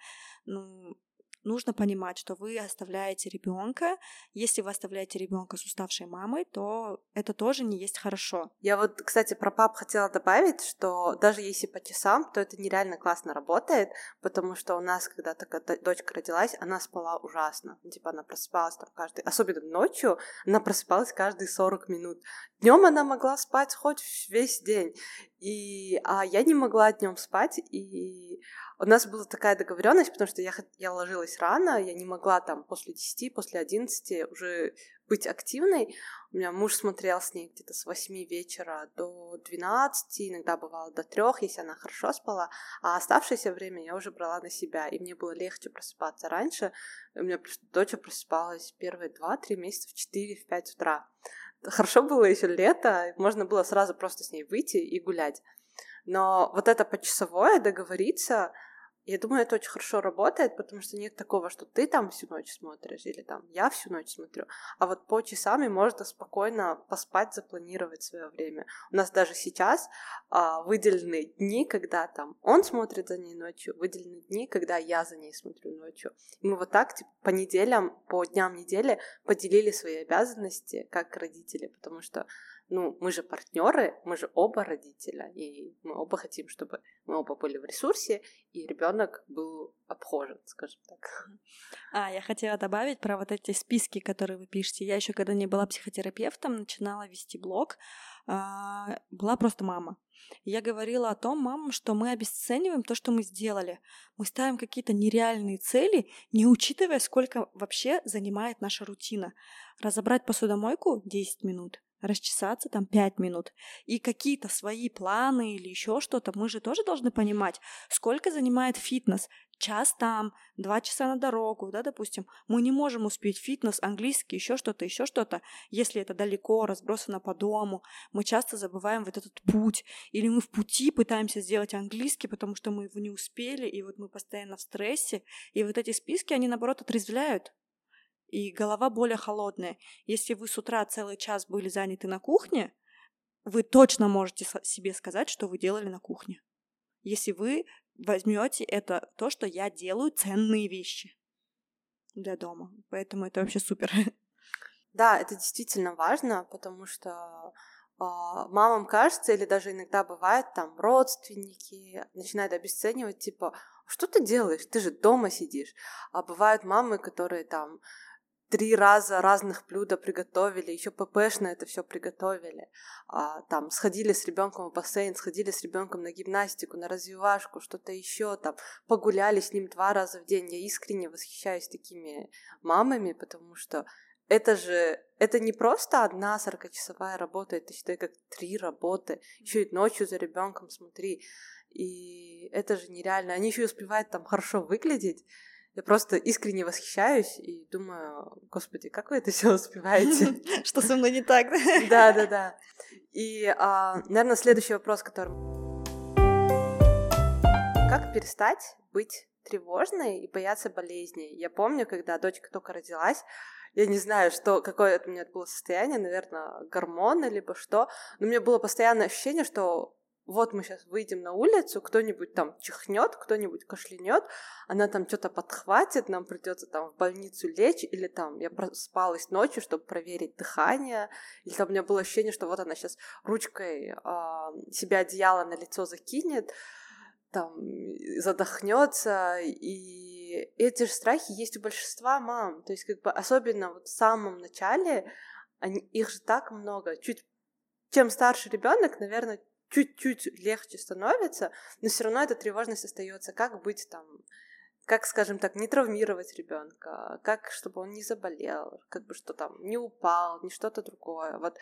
Ну, нужно понимать, что вы оставляете ребенка. Если вы оставляете ребенка с уставшей мамой, то это тоже не есть хорошо. Я вот, кстати, про пап хотела добавить, что даже если по часам, то это нереально классно работает, потому что у нас, когда такая дочка родилась, она спала ужасно. Ну, типа она просыпалась там каждый, особенно ночью, она просыпалась каждые 40 минут. Днем она могла спать хоть весь день. И а я не могла днем спать, и у нас была такая договоренность, потому что я, я ложилась рано, я не могла там после 10, после 11 уже быть активной. У меня муж смотрел с ней где-то с 8 вечера до 12, иногда бывало до 3, если она хорошо спала, а оставшееся время я уже брала на себя, и мне было легче просыпаться раньше. У меня дочь просыпалась первые 2-3 месяца в 4-5 утра. Хорошо было еще лето, можно было сразу просто с ней выйти и гулять. Но вот это почасовое договориться, я думаю, это очень хорошо работает, потому что нет такого, что ты там всю ночь смотришь, или там я всю ночь смотрю, а вот по часам можно спокойно поспать, запланировать свое время. У нас даже сейчас а, выделены дни, когда там он смотрит за ней ночью, выделены дни, когда я за ней смотрю ночью. И мы вот так типа, по неделям, по дням недели поделили свои обязанности как родители, потому что ну, мы же партнеры, мы же оба родителя, и мы оба хотим, чтобы мы оба были в ресурсе, и ребенок был обхожен, скажем так. А, я хотела добавить про вот эти списки, которые вы пишете. Я еще когда не была психотерапевтом, начинала вести блог, а, была просто мама. Я говорила о том мамам, что мы обесцениваем то, что мы сделали. Мы ставим какие-то нереальные цели, не учитывая, сколько вообще занимает наша рутина. Разобрать посудомойку 10 минут, расчесаться там 5 минут. И какие-то свои планы или еще что-то, мы же тоже должны понимать, сколько занимает фитнес. час там, два часа на дорогу, да, допустим, мы не можем успеть фитнес, английский, еще что-то, еще что-то, если это далеко, разбросано по дому, мы часто забываем вот этот путь, или мы в пути пытаемся сделать английский, потому что мы его не успели, и вот мы постоянно в стрессе, и вот эти списки, они, наоборот, отрезвляют, и голова более холодная. Если вы с утра целый час были заняты на кухне, вы точно можете себе сказать, что вы делали на кухне. Если вы возьмете это то, что я делаю ценные вещи для дома. Поэтому это вообще супер. <laughs> Да, это действительно важно, потому что э, мамам кажется, или даже иногда бывает, там родственники начинают обесценивать, типа, что ты делаешь? Ты же дома сидишь. А бывают мамы, которые там три раза разных блюда приготовили, еще ППшно это все приготовили. А, там сходили с ребенком в бассейн, сходили с ребенком на гимнастику, на развивашку, что-то еще там, погуляли с ним два раза в день. Я искренне восхищаюсь такими мамами, потому что это же, это не просто одна 40-часовая работа, это считай как три работы, еще и ночью за ребенком смотри. И это же нереально. Они еще успевают там хорошо выглядеть. Я просто искренне восхищаюсь и думаю, господи, как вы это все успеваете? <laughs> Что со мной не так? Да, да, да. И, а, наверное, следующий вопрос, который... Как перестать быть тревожной и бояться болезней? Я помню, когда дочка только родилась, я не знаю, что, какое это у меня было состояние, наверное, гормоны, либо что, но у меня было постоянное ощущение, что вот мы сейчас выйдем на улицу, кто-нибудь там чихнет, кто-нибудь кашлянет, она там что-то подхватит, нам придется там в больницу лечь, или там я проспалась ночью, чтобы проверить дыхание, или там у меня было ощущение, что вот она сейчас ручкой э, себя одеяло на лицо закинет, там задохнется, и эти же страхи есть у большинства мам, то есть как бы особенно вот в самом начале они, их же так много, чуть чем старше ребенок, наверное, чуть-чуть легче становится, но все равно эта тревожность остается. Как быть там, как, скажем так, не травмировать ребенка, как, чтобы он не заболел, как бы что там, не упал, не что-то другое. Вот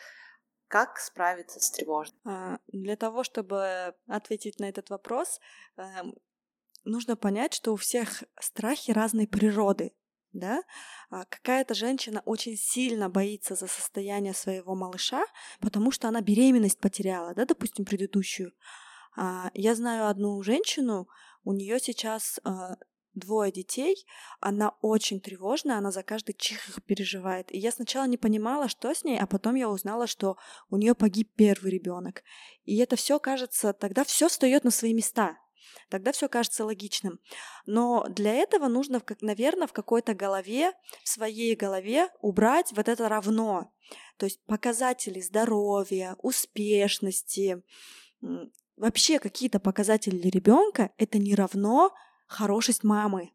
как справиться с тревожностью? А, для того, чтобы ответить на этот вопрос, эм, нужно понять, что у всех страхи разной природы да, а какая-то женщина очень сильно боится за состояние своего малыша, потому что она беременность потеряла, да, допустим, предыдущую. А, я знаю одну женщину, у нее сейчас а, двое детей, она очень тревожная, она за каждый чих их переживает. И я сначала не понимала, что с ней, а потом я узнала, что у нее погиб первый ребенок. И это все кажется, тогда все встает на свои места тогда все кажется логичным. Но для этого нужно, наверное, в какой-то голове, в своей голове убрать вот это равно. То есть показатели здоровья, успешности, вообще какие-то показатели ребенка это не равно хорошесть мамы,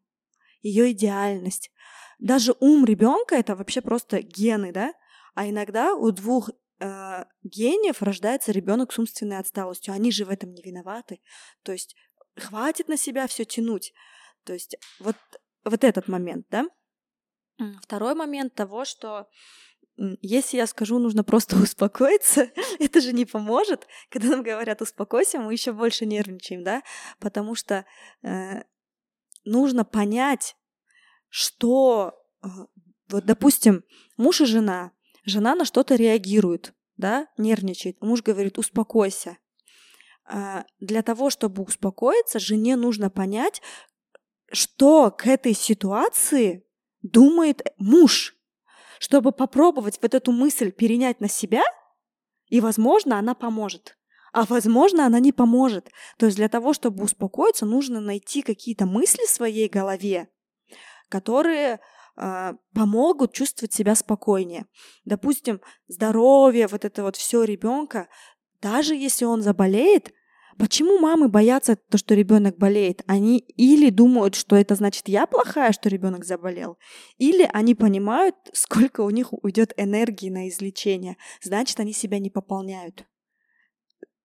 ее идеальность. Даже ум ребенка это вообще просто гены, да? А иногда у двух э, гениев рождается ребенок с умственной отсталостью. Они же в этом не виноваты. То есть хватит на себя все тянуть. То есть вот, вот этот момент, да. Второй момент того, что если я скажу, нужно просто <laughs> успокоиться, <laughs> это же не поможет. Когда нам говорят успокойся, мы еще больше нервничаем, да, потому что э, нужно понять, что, э, вот, допустим, муж и жена, жена на что-то реагирует, да, нервничает, муж говорит, успокойся, для того, чтобы успокоиться, жене нужно понять, что к этой ситуации думает муж, чтобы попробовать вот эту мысль перенять на себя, и, возможно, она поможет. А возможно, она не поможет. То есть для того, чтобы успокоиться, нужно найти какие-то мысли в своей голове, которые э, помогут чувствовать себя спокойнее. Допустим, здоровье, вот это вот все ребенка даже если он заболеет, Почему мамы боятся то, что ребенок болеет? Они или думают, что это значит я плохая, что ребенок заболел, или они понимают, <laughs> сколько у них уйдет энергии на излечение, значит, они себя не пополняют.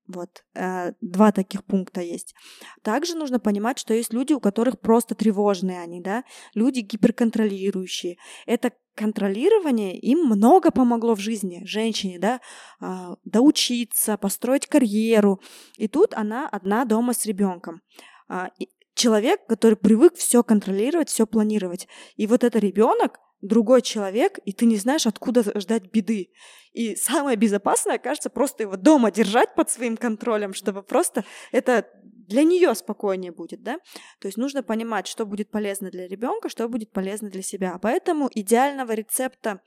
Вот, э, два таких пункта есть. Также нужно понимать, что есть люди, у которых просто тревожные они, да, люди гиперконтролирующие. Это контролирование им много помогло в жизни, женщине, да, э, доучиться, построить карьеру. И тут она одна дома с ребенком. Э, человек, который привык все контролировать, все планировать. И вот это ребенок, другой человек, и ты не знаешь, откуда ждать беды. И самое безопасное, кажется, просто его дома держать под своим контролем, чтобы просто это для нее спокойнее будет, да? То есть нужно понимать, что будет полезно для ребенка, что будет полезно для себя. Поэтому идеального рецепта,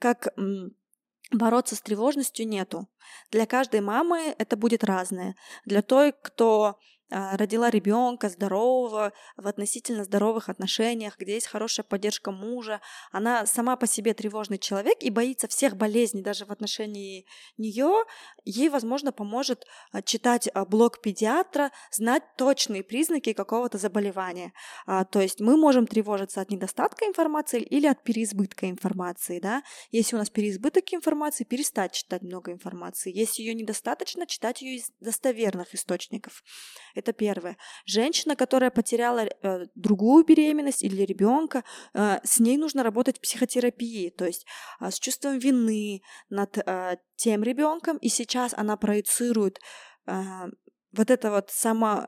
как бороться с тревожностью нету. Для каждой мамы это будет разное. Для той, кто а, родила ребенка здорового, в относительно здоровых отношениях, где есть хорошая поддержка мужа. Она сама по себе тревожный человек и боится всех болезней даже в отношении нее. Ей, возможно, поможет а, читать а, блог педиатра, знать точные признаки какого-то заболевания. То есть мы можем тревожиться от недостатка информации или от переизбытка информации. Да? Если у нас переизбыток информации, перестать читать много информации. Если ее недостаточно, читать ее из достоверных источников. Это первое. Женщина, которая потеряла э, другую беременность или ребенка, э, с ней нужно работать в психотерапии, то есть э, с чувством вины над э, тем ребенком, и сейчас она проецирует э, вот это вот сама,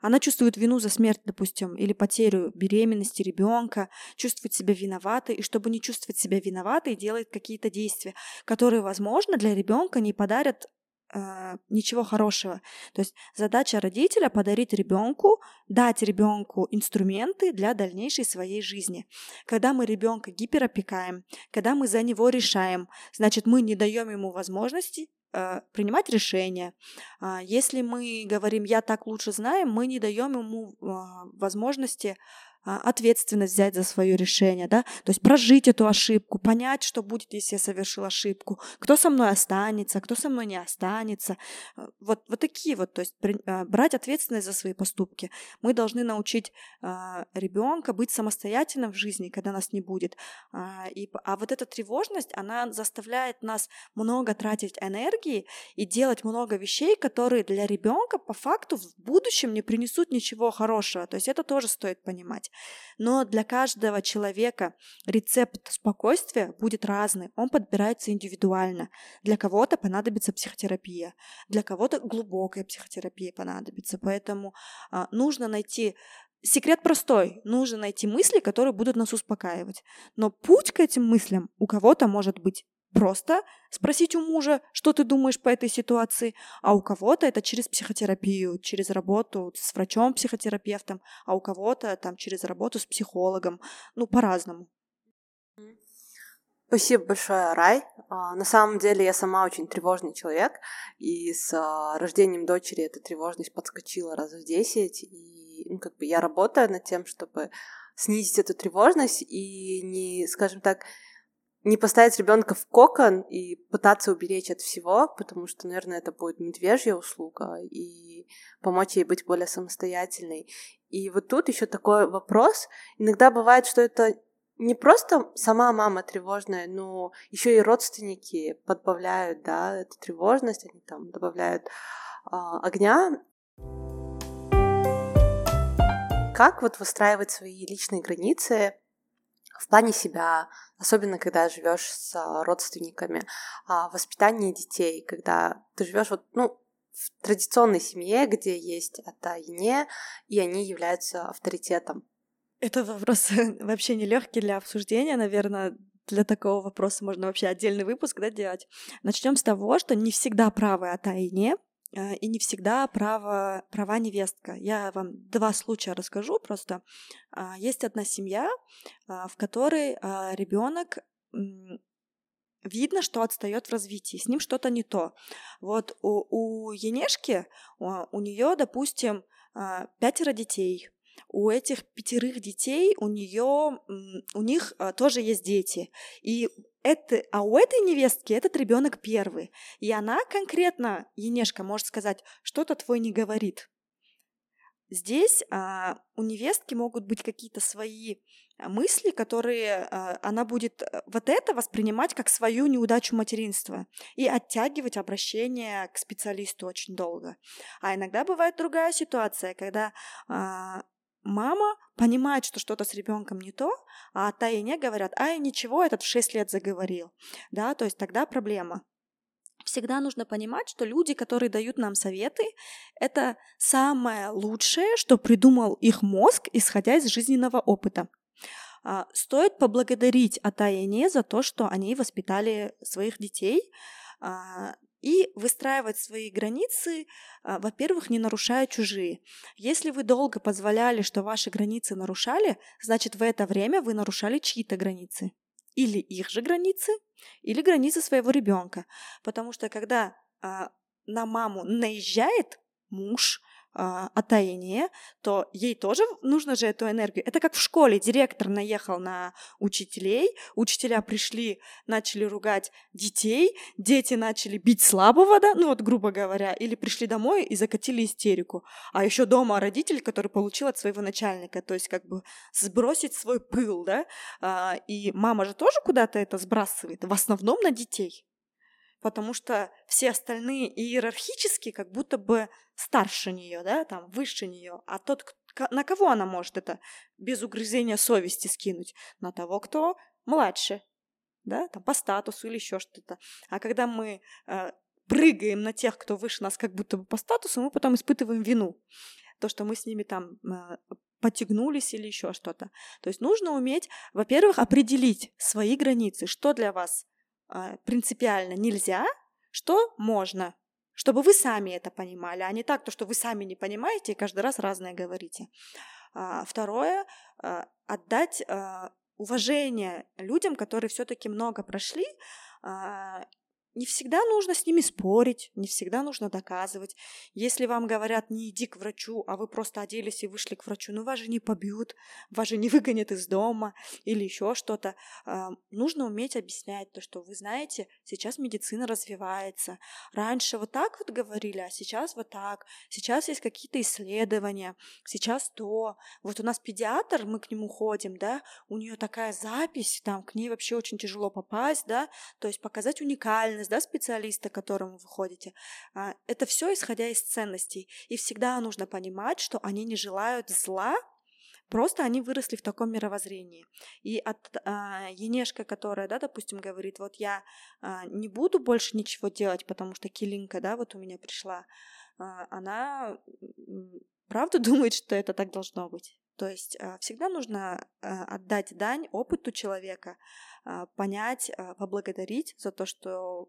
она чувствует вину за смерть, допустим, или потерю беременности ребенка, чувствует себя виноватой, и чтобы не чувствовать себя виноватой, делает какие-то действия, которые, возможно, для ребенка не подарят э, ничего хорошего. То есть задача родителя подарить ребенку, дать ребенку инструменты для дальнейшей своей жизни. Когда мы ребенка гиперопекаем, когда мы за него решаем, значит мы не даем ему возможности э, принимать решения. Э, если мы говорим «я так лучше знаю», мы не даем ему возможности а, ответственность взять за свое решение, да, то есть прожить эту ошибку, понять, что будет, если я совершил ошибку, кто со мной останется, кто со мной не останется, а, вот, вот такие вот, то есть а, брать ответственность за свои поступки. Мы должны научить ребенка быть самостоятельным в жизни, когда нас не будет. И, а вот эта тревожность, она заставляет нас много тратить энергии и делать много вещей, которые для ребенка по факту в будущем не принесут ничего хорошего. То есть это тоже стоит понимать. Но для каждого человека рецепт спокойствия будет разный, он подбирается индивидуально. Для кого-то понадобится психотерапия, для кого-то глубокая психотерапия понадобится. Поэтому а, нужно найти Секрет простой. Нужно найти мысли, которые будут нас успокаивать. Но путь к этим мыслям у кого-то может быть просто спросить у мужа, что ты думаешь по этой ситуации, а у кого-то это через психотерапию, через работу с врачом-психотерапевтом, а у кого-то там через работу с психологом, ну, по-разному. Спасибо большое, Рай. А, на самом деле я сама очень тревожный человек, и с а, рождением дочери эта тревожность подскочила раз в десять, и ну, как бы я работаю над тем, чтобы снизить эту тревожность и не, скажем так, не поставить ребенка в кокон и пытаться уберечь от всего, потому что, наверное, это будет медвежья услуга, и помочь ей быть более самостоятельной. И вот тут еще такой вопрос. Иногда бывает, что это не просто сама мама тревожная, но еще и родственники подбавляют, да, эту тревожность, они там добавляют а, огня. Как вот выстраивать свои личные границы в плане себя, особенно когда живешь с а, родственниками, а, воспитание детей, когда ты живешь вот, ну, в традиционной семье, где есть это ине, и они являются авторитетом. Это вопрос <laughs> вообще нелегкий для обсуждения, наверное. Для такого вопроса можно вообще отдельный выпуск да, делать. Начнем с того, что не всегда правы о тайне, Э, и не всегда право, права невестка. Я вам два случая расскажу просто. А, есть одна семья, а, в которой а, ребенок видно, что отстает в развитии, с ним что-то не то. Вот у, у Енешки, у нее, допустим, пятеро детей, у этих пятерых детей у нее, у них тоже есть дети. И это, а у этой невестки этот ребенок первый. И она конкретно, Енешка, может сказать, что-то твой не говорит. Здесь а, у невестки могут быть какие-то свои а, мысли, которые а, она будет э, вот это воспринимать как свою неудачу материнства и оттягивать обращение к специалисту очень долго. А иногда бывает другая ситуация, когда а, мама понимает, что что-то с ребенком не то, а тайне говорят, ай, ничего, этот в 6 лет заговорил, да, то есть тогда проблема. всегда нужно понимать, что люди, которые дают нам советы, это самое лучшее, что придумал их мозг, исходя из жизненного опыта. А, стоит поблагодарить Ата и Не за то, что они воспитали своих детей, а, и выстраивать свои границы, а, во-первых, не нарушая чужие. Если вы долго позволяли, что ваши границы нарушали, значит, в это время вы нарушали чьи-то границы. Или их же границы, или границы своего ребенка. Потому что когда а, на маму наезжает муж, отаяние, то ей тоже нужно же эту энергию. Это как в школе. Директор наехал на учителей, учителя пришли, начали ругать детей, дети начали бить слабого, да, ну вот грубо говоря, или пришли домой и закатили истерику. А еще дома родитель, который получил от своего начальника, то есть как бы сбросить свой пыл, да, а, и мама же тоже куда-то это сбрасывает, в основном на детей потому что все остальные иерархически как будто бы старше нее, да, там, выше нее, а тот, на кого она может это без угрызения совести скинуть? На того, кто младше, да, там, по статусу или еще что-то. А когда мы э, прыгаем на тех, кто выше нас как будто бы по статусу, мы потом испытываем вину. То, что мы с ними там э, потягнулись или еще что-то. То есть нужно уметь, во-первых, определить свои границы, что для вас принципиально нельзя, что можно чтобы вы сами это понимали, а не так, то, что вы сами не понимаете и каждый раз разное говорите. А, второе, а, отдать а, уважение людям, которые все-таки много прошли, не всегда нужно с ними спорить, не всегда нужно доказывать. Если вам говорят, не иди к врачу, а вы просто оделись и вышли к врачу, ну вас же не побьют, вас же не выгонят из дома или еще что-то. А, нужно уметь объяснять то, что вы знаете, сейчас медицина развивается. Раньше вот так вот говорили, а сейчас вот так. Сейчас есть какие-то исследования, сейчас то. Вот у нас педиатр, мы к нему ходим, да, у нее такая запись, там к ней вообще очень тяжело попасть, да, то есть показать уникальность ценность да, специалиста, к которому вы ходите, а, это все исходя из ценностей. И всегда нужно понимать, что они не желают зла, Просто они выросли в таком мировоззрении. И от а, Енешка, которая, да, допустим, говорит, вот я а, не буду больше ничего делать, потому что килинка, да, вот у меня пришла, а, она правда думает, что это так должно быть. То есть а, всегда нужно а, отдать дань опыту человека, а, понять, поблагодарить за то, что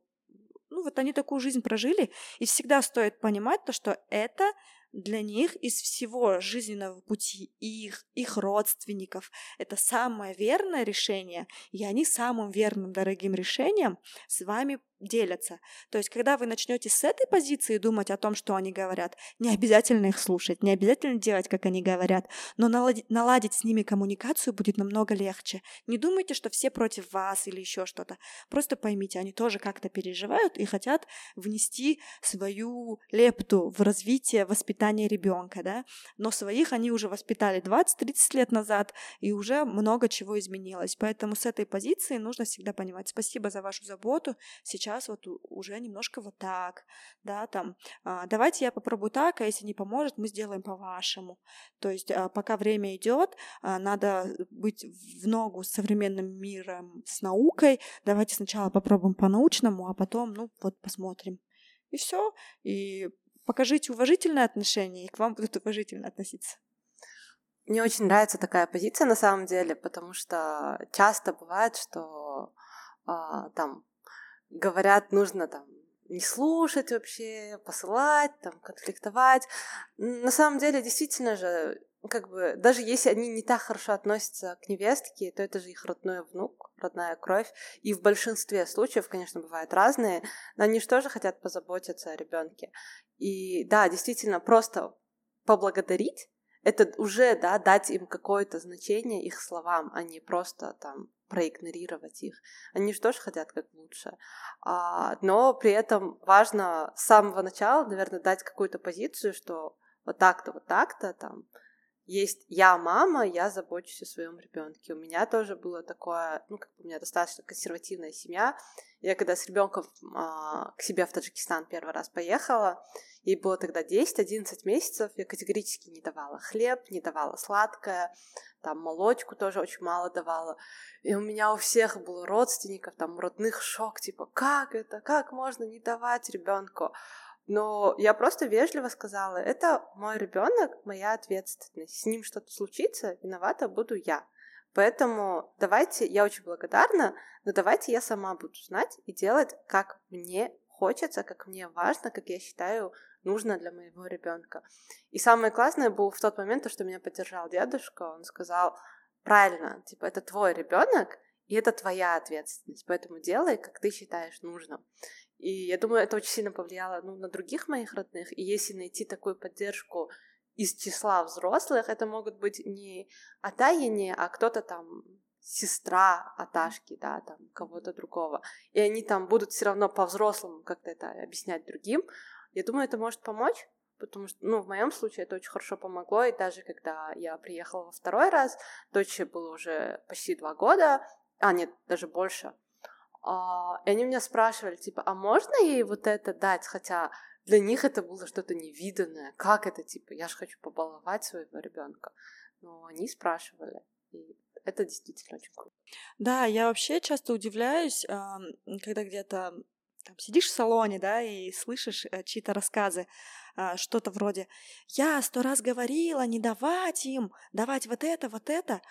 ну вот они такую жизнь прожили, и всегда стоит понимать то, что это для них из всего жизненного пути их, их родственников. Это самое верное решение, и они самым верным, дорогим решением с вами делятся. То есть, когда вы начнете с этой позиции думать о том, что они говорят, не обязательно их слушать, не обязательно делать, как они говорят, но наладить, наладить с ними коммуникацию будет намного легче. Не думайте, что все против вас или еще что-то. Просто поймите, они тоже как-то переживают и хотят внести свою лепту в развитие, воспитание ребенка, да. Но своих они уже воспитали 20-30 лет назад, и уже много чего изменилось. Поэтому с этой позиции нужно всегда понимать, спасибо за вашу заботу, сейчас сейчас вот уже немножко вот так, да, там, а, давайте я попробую так, а если не поможет, мы сделаем по-вашему. То есть а, пока время идет, а, надо быть в ногу с современным миром, с наукой, давайте сначала попробуем по-научному, а потом, ну, вот посмотрим. И все, и покажите уважительное отношение, и к вам будут уважительно относиться. Мне очень нравится такая позиция на самом деле, потому что часто бывает, что а, там говорят, нужно там не слушать вообще, посылать, там, конфликтовать. На самом деле, действительно же, как бы, даже если они не так хорошо относятся к невестке, то это же их родной внук, родная кровь. И в большинстве случаев, конечно, бывают разные, но они же тоже хотят позаботиться о ребенке. И да, действительно, просто поблагодарить это уже, да, дать им какое-то значение их словам, а не просто там проигнорировать их. Они же тоже хотят как лучше. А, но при этом важно с самого начала, наверное, дать какую-то позицию, что вот так-то, вот так-то, там, есть я мама, я забочусь о своем ребенке. У меня тоже было такое, ну, как бы у меня достаточно консервативная семья. Я когда с ребенком а, к себе в Таджикистан первый раз поехала, ей было тогда 10-11 месяцев, я категорически не давала хлеб, не давала сладкое, там молочку тоже очень мало давала. И у меня у всех было родственников, там родных шок, типа, как это, как можно не давать ребенку? Но я просто вежливо сказала, это мой ребенок, моя ответственность. С ним что-то случится, виновата буду я. Поэтому давайте, я очень благодарна, но давайте я сама буду знать и делать, как мне хочется, как мне важно, как я считаю нужно для моего ребенка. И самое классное было в тот момент, то, что меня поддержал дедушка, он сказал, правильно, типа, это твой ребенок, и это твоя ответственность, поэтому делай, как ты считаешь нужным. И я думаю, это очень сильно повлияло ну, на других моих родных. И если найти такую поддержку из числа взрослых, это могут быть не Атаяне, а кто-то там сестра Аташки, да, там кого-то другого. И они там будут все равно по-взрослому как-то это объяснять другим. Я думаю, это может помочь, потому что, ну, в моем случае это очень хорошо помогло, и даже когда я приехала во второй раз, дочери было уже почти два года, а нет, даже больше, и они меня спрашивали, типа, а можно ей вот это дать? Хотя для них это было что-то невиданное. Как это, типа, я же хочу побаловать своего ребенка. Но они спрашивали. И это действительно очень круто. Да, я вообще часто удивляюсь, когда где-то там, сидишь в салоне, да, и слышишь э, чьи-то рассказы, а, что-то вроде «Я сто раз говорила не давать им, давать вот это, вот это»,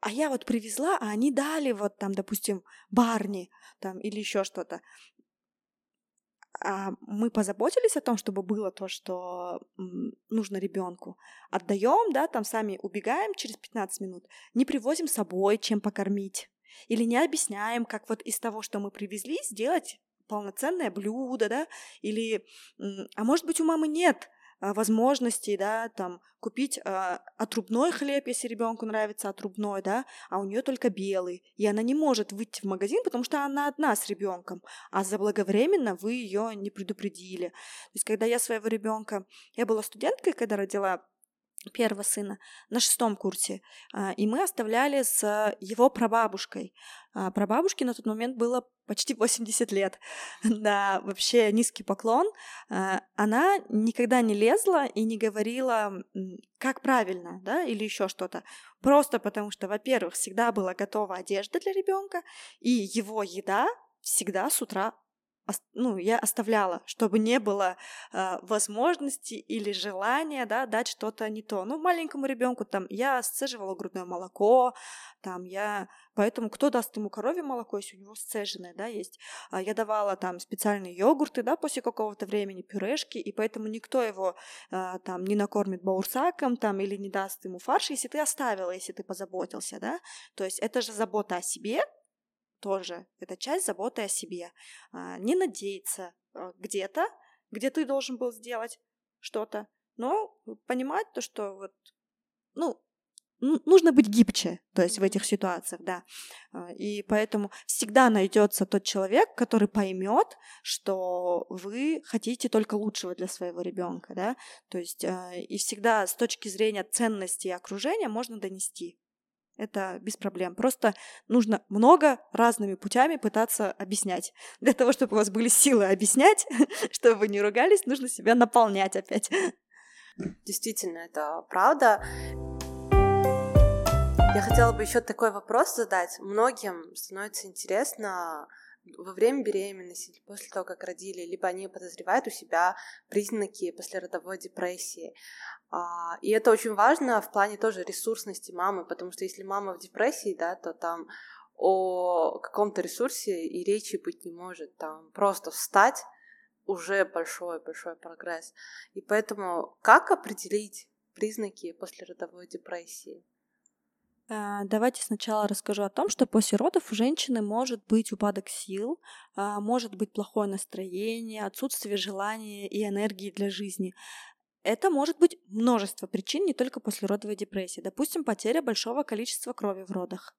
а я вот привезла, а они дали вот там, допустим, барни там или еще что-то. А мы позаботились о том, чтобы было то, что нужно ребенку. Отдаем, да, там сами убегаем через 15 минут, не привозим с собой, чем покормить. Или не объясняем, как вот из того, что мы привезли, сделать полноценное блюдо, да, или, а может быть, у мамы нет возможностей, да, там, купить а, отрубной хлеб, если ребенку нравится отрубной, да, а у нее только белый, и она не может выйти в магазин, потому что она одна с ребенком, а заблаговременно вы ее не предупредили. То есть, когда я своего ребенка, я была студенткой, когда родила первого сына на шестом курсе, а, и мы оставляли с его прабабушкой. А, прабабушке на тот момент было почти <laughs> 80 лет. Да, вообще низкий поклон. А, она никогда не лезла и не говорила, как правильно, да, или еще что-то. Просто потому что, во-первых, всегда была готова одежда для ребенка, и его еда всегда с утра ну, я оставляла, чтобы не было э, возможности или желания, да, дать что-то не то. Ну, маленькому ребенку там я сцеживала грудное молоко, там я, поэтому кто даст ему коровье молоко, если у него сцеженное, да, есть. А я давала там специальные йогурты, да, после какого-то времени пюрешки, и поэтому никто его э, там не накормит баурсаком, там или не даст ему фарш, если ты оставила, если ты позаботился, да. То есть это же забота о себе, тоже. Это часть заботы о себе. А, не надеяться а, где-то, где ты должен был сделать что-то, но понимать то, что вот, ну, нужно быть гибче, то есть в этих ситуациях, да. А, и поэтому всегда найдется тот человек, который поймет, что вы хотите только лучшего для своего ребенка, да. То есть и всегда с точки зрения ценности окружения можно донести это без проблем. Просто нужно много разными путями пытаться объяснять. Для того, чтобы у вас были силы объяснять, <laughs> чтобы вы не ругались, нужно себя наполнять опять. Действительно, это правда. Я хотела бы еще такой вопрос задать. Многим становится интересно, во время беременности после того, как родили, либо они подозревают у себя признаки послеродовой депрессии. А, и это очень важно в плане тоже ресурсности мамы, потому что если мама в депрессии, да, то там о каком-то ресурсе и речи быть не может. Там просто встать уже большой-большой прогресс. И поэтому как определить признаки послеродовой депрессии? А, давайте сначала расскажу о том, что после родов у женщины может быть упадок сил, а, может быть плохое настроение, отсутствие желания и энергии для жизни. Это может быть множество причин, не только послеродовой депрессии. Допустим, потеря большого количества крови в родах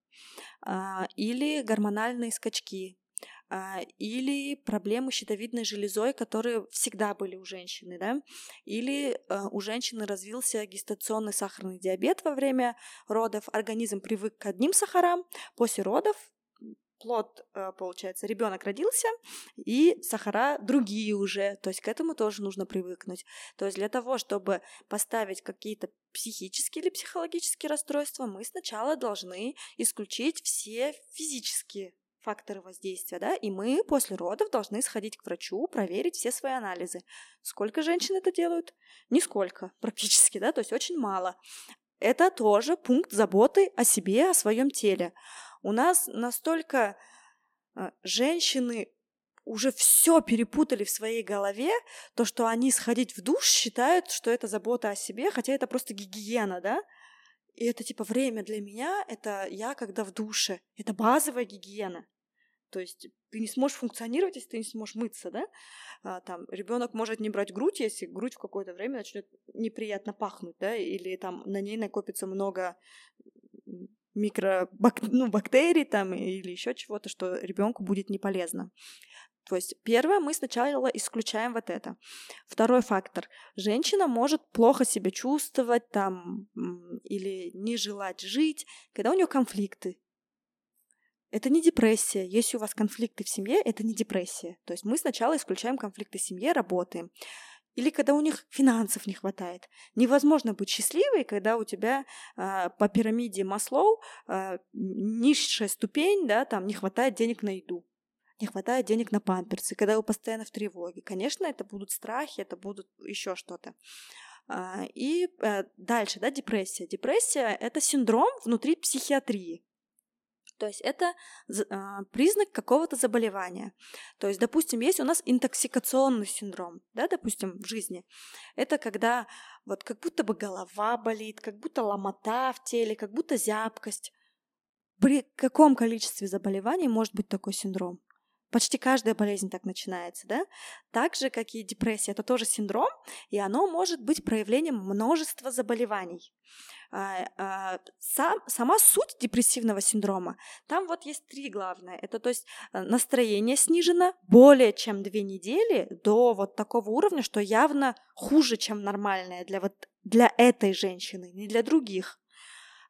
а, или гормональные скачки, или проблемы щитовидной железой, которые всегда были у женщины, да, или а, у женщины развился гестационный сахарный диабет во время родов, организм привык к одним сахарам, после родов плод, а, получается, ребенок родился, и сахара другие уже, то есть к этому тоже нужно привыкнуть. То есть для того, чтобы поставить какие-то психические или психологические расстройства, мы сначала должны исключить все физические факторы воздействия, да, и мы после родов должны сходить к врачу, проверить все свои анализы. Сколько женщин это делают? Нисколько, практически, да, то есть очень мало. Это тоже пункт заботы о себе, о своем теле. У нас настолько а, женщины уже все перепутали в своей голове, то, что они сходить в душ считают, что это забота о себе, хотя это просто гигиена, да, и это типа время для меня, это я когда в душе. Это базовая гигиена. То есть ты не сможешь функционировать, если ты не сможешь мыться, да? А, там ребенок может не брать грудь, если грудь в какое-то время начнет неприятно пахнуть, да, или там на ней накопится много микробак... ну, бактерий там или еще чего-то, что ребенку будет не полезно. То есть первое, мы сначала исключаем вот это. Второй фактор. Женщина может плохо себя чувствовать там или не желать жить, когда у нее конфликты. Это не депрессия. Если у вас конфликты в семье, это не депрессия. То есть мы сначала исключаем конфликты в семье, работаем. Или когда у них финансов не хватает. Невозможно быть счастливой, когда у тебя э, по пирамиде Маслоу э, низшая ступень, да, там не хватает денег на еду не хватает денег на памперсы, когда вы постоянно в тревоге. Конечно, это будут страхи, это будут еще что-то. А, и э, дальше, да, депрессия. Депрессия — это синдром внутри психиатрии. То есть это а, признак какого-то заболевания. То есть, допустим, есть у нас интоксикационный синдром, да, допустим, в жизни. Это когда вот как будто бы голова болит, как будто ломота в теле, как будто зябкость. При каком количестве заболеваний может быть такой синдром? Почти каждая болезнь так начинается, да? Так же, как и депрессия, это тоже синдром, и оно может быть проявлением множества заболеваний. А, а, сам, сама суть депрессивного синдрома, там вот есть три главное. Это то есть э, настроение снижено более чем две недели до вот такого уровня, что явно хуже, чем нормальное для вот для этой женщины, не для других.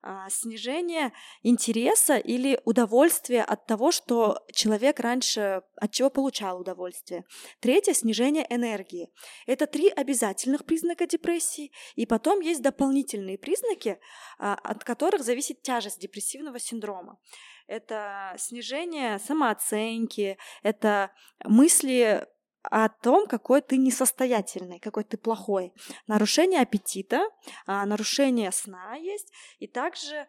А, снижение интереса или удовольствия от того, что человек раньше от чего получал удовольствие. Третье – снижение энергии. Это три обязательных признака депрессии, и потом есть дополнительные признаки, а, от которых зависит тяжесть депрессивного синдрома. Это снижение самооценки, это мысли о том, какой ты несостоятельный, какой ты плохой. Нарушение аппетита, а, нарушение сна есть, и также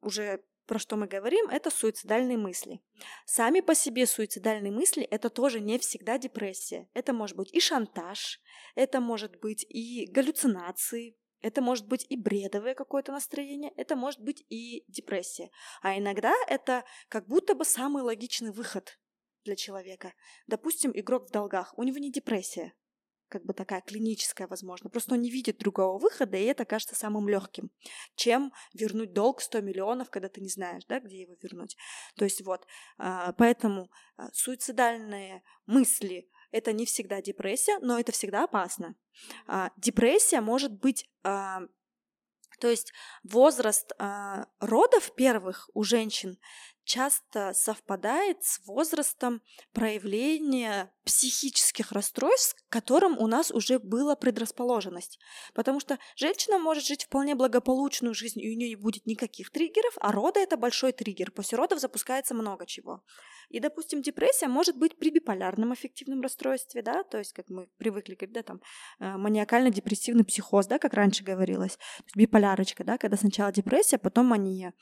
уже про что мы говорим, это суицидальные мысли. Сами по себе суицидальные мысли – это тоже не всегда депрессия. Это может быть и шантаж, это может быть и галлюцинации, это может быть и бредовое какое-то настроение, это может быть и депрессия. А иногда это как будто бы самый логичный выход для человека. Допустим, игрок в долгах, у него не депрессия, как бы такая клиническая, возможно. Просто он не видит другого выхода, и это кажется самым легким, чем вернуть долг 100 миллионов, когда ты не знаешь, да, где его вернуть. То есть вот, а, поэтому а, суицидальные мысли – это не всегда депрессия, но это всегда опасно. А, депрессия может быть то есть возраст родов первых у женщин часто совпадает с возрастом проявления психических расстройств, к которым у нас уже была предрасположенность. Потому что женщина может жить вполне благополучную жизнь, и у нее не будет никаких триггеров, а роды – это большой триггер. После родов запускается много чего. И, допустим, депрессия может быть при биполярном аффективном расстройстве, да, то есть, как мы привыкли говорить, да, там, э, маниакально-депрессивный психоз, да, как раньше говорилось, биполярочка, да, когда сначала депрессия, потом мания.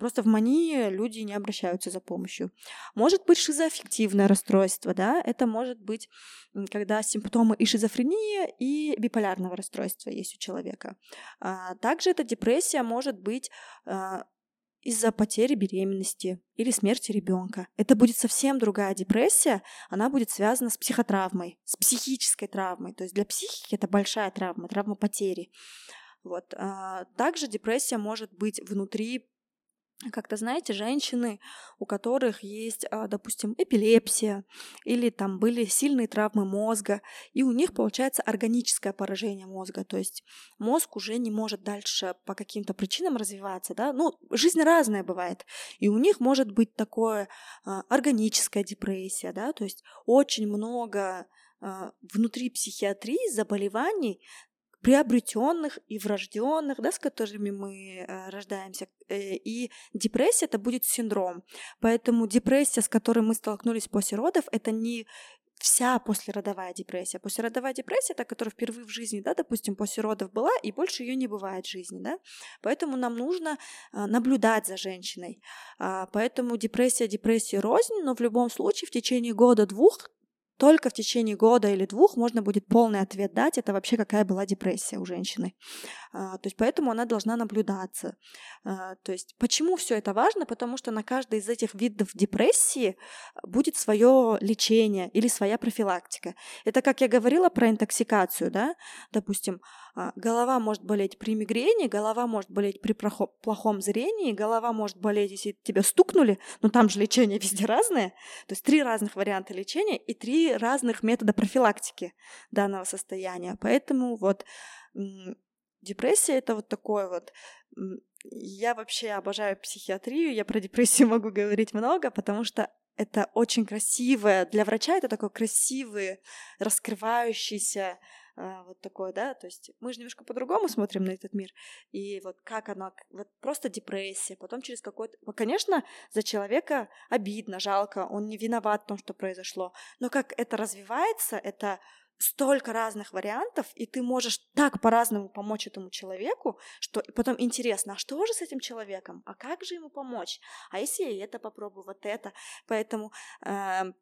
Просто в мании люди не обращаются за помощью. Может быть шизоаффективное расстройство, да, это может быть, когда симптомы и шизофрении, и биполярного расстройства есть у человека. А также эта депрессия может быть а, из-за потери беременности или смерти ребенка. Это будет совсем другая депрессия, она будет связана с психотравмой, с психической травмой. То есть для психики это большая травма, травма потери. Вот. А также депрессия может быть внутри как-то, знаете, женщины, у которых есть, а, допустим, эпилепсия или там были сильные травмы мозга, и у них получается органическое поражение мозга, то есть мозг уже не может дальше по каким-то причинам развиваться, да, ну, жизнь разная бывает, и у них может быть такое а, органическая депрессия, да, то есть очень много а, внутри психиатрии заболеваний, приобретенных и врожденных, да, с которыми мы э, рождаемся. Э, и депрессия это будет синдром. Поэтому депрессия, с которой мы столкнулись после родов, это не вся послеродовая депрессия. Послеродовая депрессия, та, которая впервые в жизни, да, допустим, после родов была, и больше ее не бывает в жизни, да. Поэтому нам нужно э, наблюдать за женщиной. А, поэтому депрессия, депрессия рознь, но в любом случае в течение года-двух только в течение года или двух можно будет полный ответ дать, это вообще какая была депрессия у женщины. А, то есть поэтому она должна наблюдаться. А, то есть почему все это важно? Потому что на каждый из этих видов депрессии будет свое лечение или своя профилактика. Это как я говорила про интоксикацию, да? Допустим, голова может болеть при мигрени, голова может болеть при плохом зрении, голова может болеть, если тебя стукнули, но там же лечение <laughs> везде разное. То есть три разных варианта лечения и три разных метода профилактики данного состояния. Поэтому вот депрессия это вот такое вот я вообще обожаю психиатрию, я про депрессию могу говорить много, потому что это очень красивое, для врача это такой красивый, раскрывающийся а, вот такое, да, то есть мы же немножко по-другому смотрим на этот мир, и вот как оно, вот просто депрессия, потом через какой-то, ну, конечно, за человека обидно, жалко, он не виноват в том, что произошло, но как это развивается, это столько разных вариантов, и ты можешь так по-разному помочь этому человеку, что потом интересно, а что же с этим человеком, а как же ему помочь, а если я это попробую, вот это, поэтому э,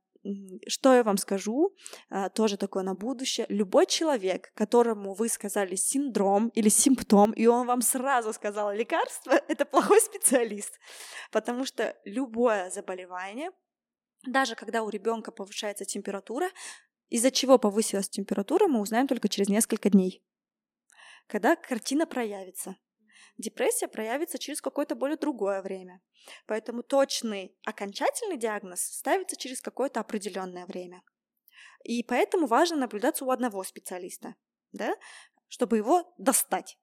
что я вам скажу, а, тоже такое на будущее. Любой человек, которому вы сказали синдром или симптом, и он вам сразу сказал лекарство, <laughs> это плохой специалист. Потому что любое заболевание, даже когда у ребенка повышается температура, из-за чего повысилась температура, мы узнаем только через несколько дней. Когда картина проявится. Депрессия проявится через какое-то более другое время. Поэтому точный окончательный диагноз ставится через какое-то определенное время. И поэтому важно наблюдаться у одного специалиста, да, чтобы его достать.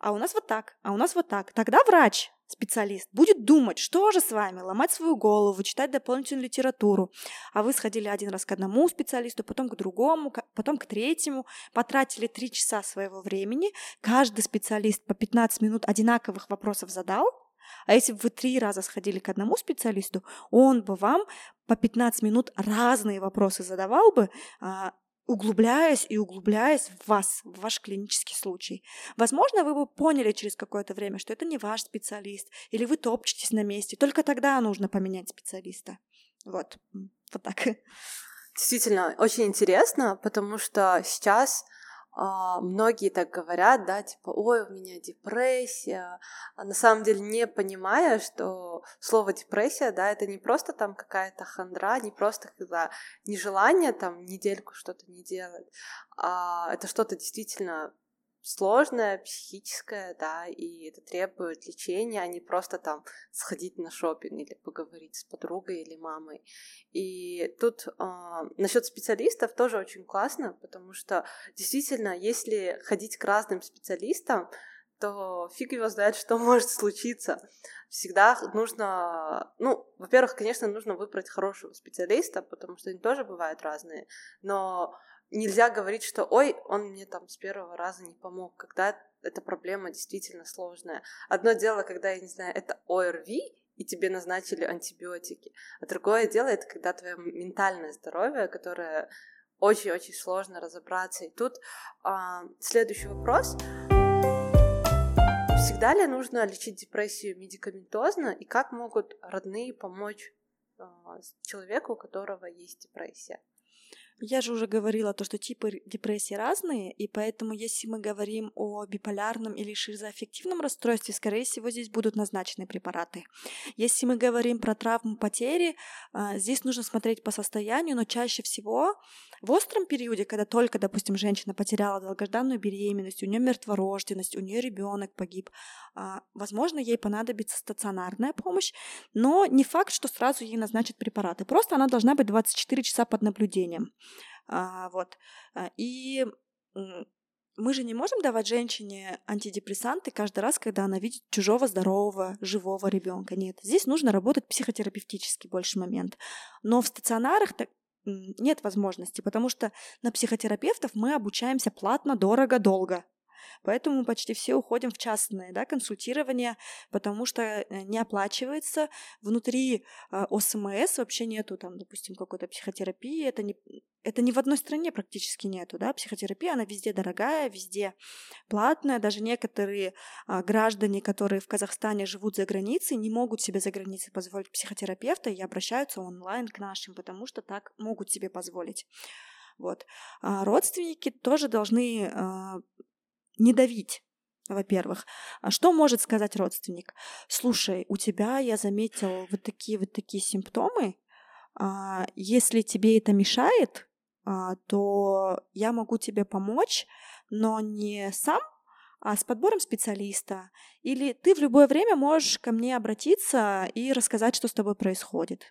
А у нас вот так, а у нас вот так. Тогда врач специалист будет думать, что же с вами, ломать свою голову, читать дополнительную литературу. А вы сходили один раз к одному специалисту, потом к другому, потом к третьему, потратили три часа своего времени, каждый специалист по 15 минут одинаковых вопросов задал, а если бы вы три раза сходили к одному специалисту, он бы вам по 15 минут разные вопросы задавал бы, а, углубляясь и углубляясь в вас, в ваш клинический случай. Возможно, вы бы поняли через какое-то время, что это не ваш специалист, или вы топчетесь на месте. Только тогда нужно поменять специалиста. Вот, вот так. Действительно, очень интересно, потому что сейчас многие так говорят, да, типа, ой, у меня депрессия, а на самом деле не понимая, что слово депрессия, да, это не просто там какая-то хандра, не просто когда нежелание там недельку что-то не делать, а это что-то действительно сложное, психическое, да, и это требует лечения, а не просто там сходить на шопинг или поговорить с подругой или мамой. И тут э, а, насчет специалистов тоже очень классно, потому что действительно, если ходить к разным специалистам, то фиг его знает, <laughs> что может случиться. Всегда нужно, ну, во-первых, конечно, нужно выбрать хорошего специалиста, потому что они тоже бывают разные, но нельзя говорить, что ой, он мне там с первого раза не помог, когда эта проблема действительно сложная. Одно дело, когда, я не знаю, это ОРВИ, и тебе назначили антибиотики. А другое дело, это когда твое ментальное здоровье, которое очень-очень сложно разобраться. И тут а, следующий вопрос. Всегда ли нужно лечить депрессию медикаментозно, и как могут родные помочь а, человеку, у которого есть депрессия? Я же уже говорила то, что типы депрессии разные, и поэтому если мы говорим о биполярном или шизоаффективном расстройстве, скорее всего, здесь будут назначены препараты. Если мы говорим про травму потери, а, здесь нужно смотреть по состоянию, но чаще всего в остром периоде, когда только, допустим, женщина потеряла долгожданную беременность, у нее мертворожденность, у нее ребенок погиб, а, возможно, ей понадобится стационарная помощь, но не факт, что сразу ей назначат препараты. Просто она должна быть 24 часа под наблюдением. А, вот. А, и мы же не можем давать женщине антидепрессанты каждый раз, когда она видит чужого здорового, живого ребенка. Нет, здесь нужно работать психотерапевтически больше момент. Но в стационарах так нет возможности, потому что на психотерапевтов мы обучаемся платно, дорого, долго. Поэтому почти все уходим в частное да, консультирование, потому что э, не оплачивается. Внутри э, ОСМС вообще нету, там, допустим, какой-то психотерапии. Это не, это ни в одной стране практически нету. Да? Психотерапия, она везде дорогая, везде платная. Даже некоторые а, граждане, которые в Казахстане живут за границей, не могут себе за границей позволить психотерапевта и обращаются онлайн к нашим, потому что так могут себе позволить. Вот. А родственники тоже должны а, не давить во-первых. А что может сказать родственник? Слушай, у тебя, я заметил, вот такие вот такие симптомы. А, если тебе это мешает, а, то я могу тебе помочь, но не сам, а с подбором специалиста. Или ты в любое время можешь ко мне обратиться и рассказать, что с тобой происходит.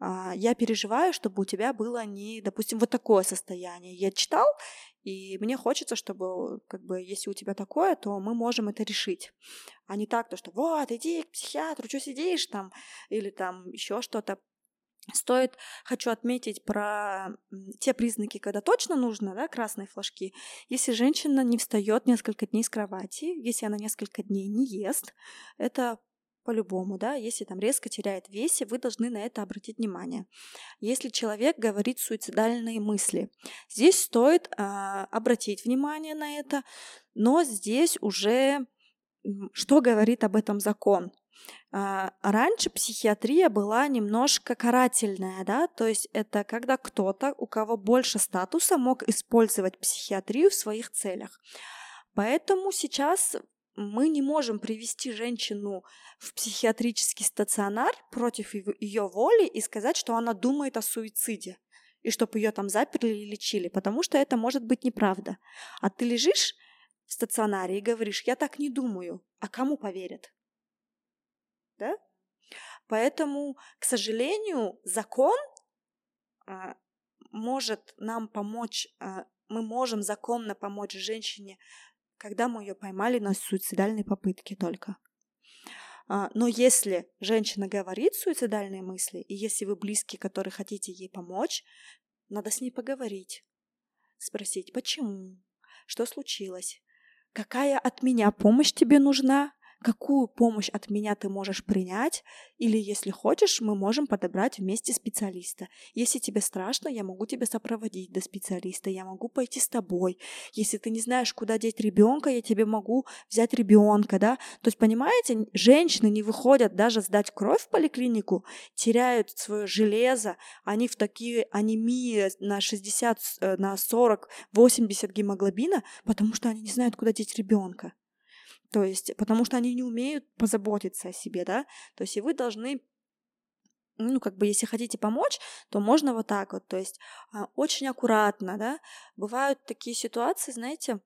А, я переживаю, чтобы у тебя было не, допустим, вот такое состояние. Я читал, и мне хочется, чтобы, как бы, если у тебя такое, то мы можем это решить. А не так, то, что вот, иди к психиатру, что сидишь там, или там еще что-то. Стоит, хочу отметить про те признаки, когда точно нужно, да, красные флажки. Если женщина не встает несколько дней с кровати, если она несколько дней не ест, это по-любому, да, если там резко теряет весе, вы должны на это обратить внимание. Если человек говорит суицидальные мысли, здесь стоит э, обратить внимание на это, но здесь уже что говорит об этом закон? А, раньше психиатрия была немножко карательная, да, то есть это когда кто-то, у кого больше статуса, мог использовать психиатрию в своих целях. Поэтому сейчас мы не можем привести женщину в психиатрический стационар против ее воли и сказать, что она думает о суициде и чтобы ее там заперли и лечили, потому что это может быть неправда. А ты лежишь в стационаре и говоришь, я так не думаю, а кому поверят? да? Поэтому, к сожалению, закон а, может нам помочь, а, мы можем законно помочь женщине, когда мы ее поймали на суицидальной попытке только. А, но если женщина говорит суицидальные мысли, и если вы близкий, который хотите ей помочь, надо с ней поговорить, спросить, почему, что случилось, какая от меня помощь тебе нужна, какую помощь от меня ты можешь принять, или если хочешь, мы можем подобрать вместе специалиста. Если тебе страшно, я могу тебя сопроводить до специалиста, я могу пойти с тобой. Если ты не знаешь, куда деть ребенка, я тебе могу взять ребенка, да. То есть, понимаете, женщины не выходят даже сдать кровь в поликлинику, теряют свое железо, они в такие анемии на 60, э, на 40, 80 гемоглобина, потому что они не знают, куда деть ребенка. То есть, потому что они не умеют позаботиться о себе, да. То есть, и вы должны ну, как бы, если хотите помочь, то можно вот так вот, то есть а, очень аккуратно, да. Бывают такие ситуации, знаете,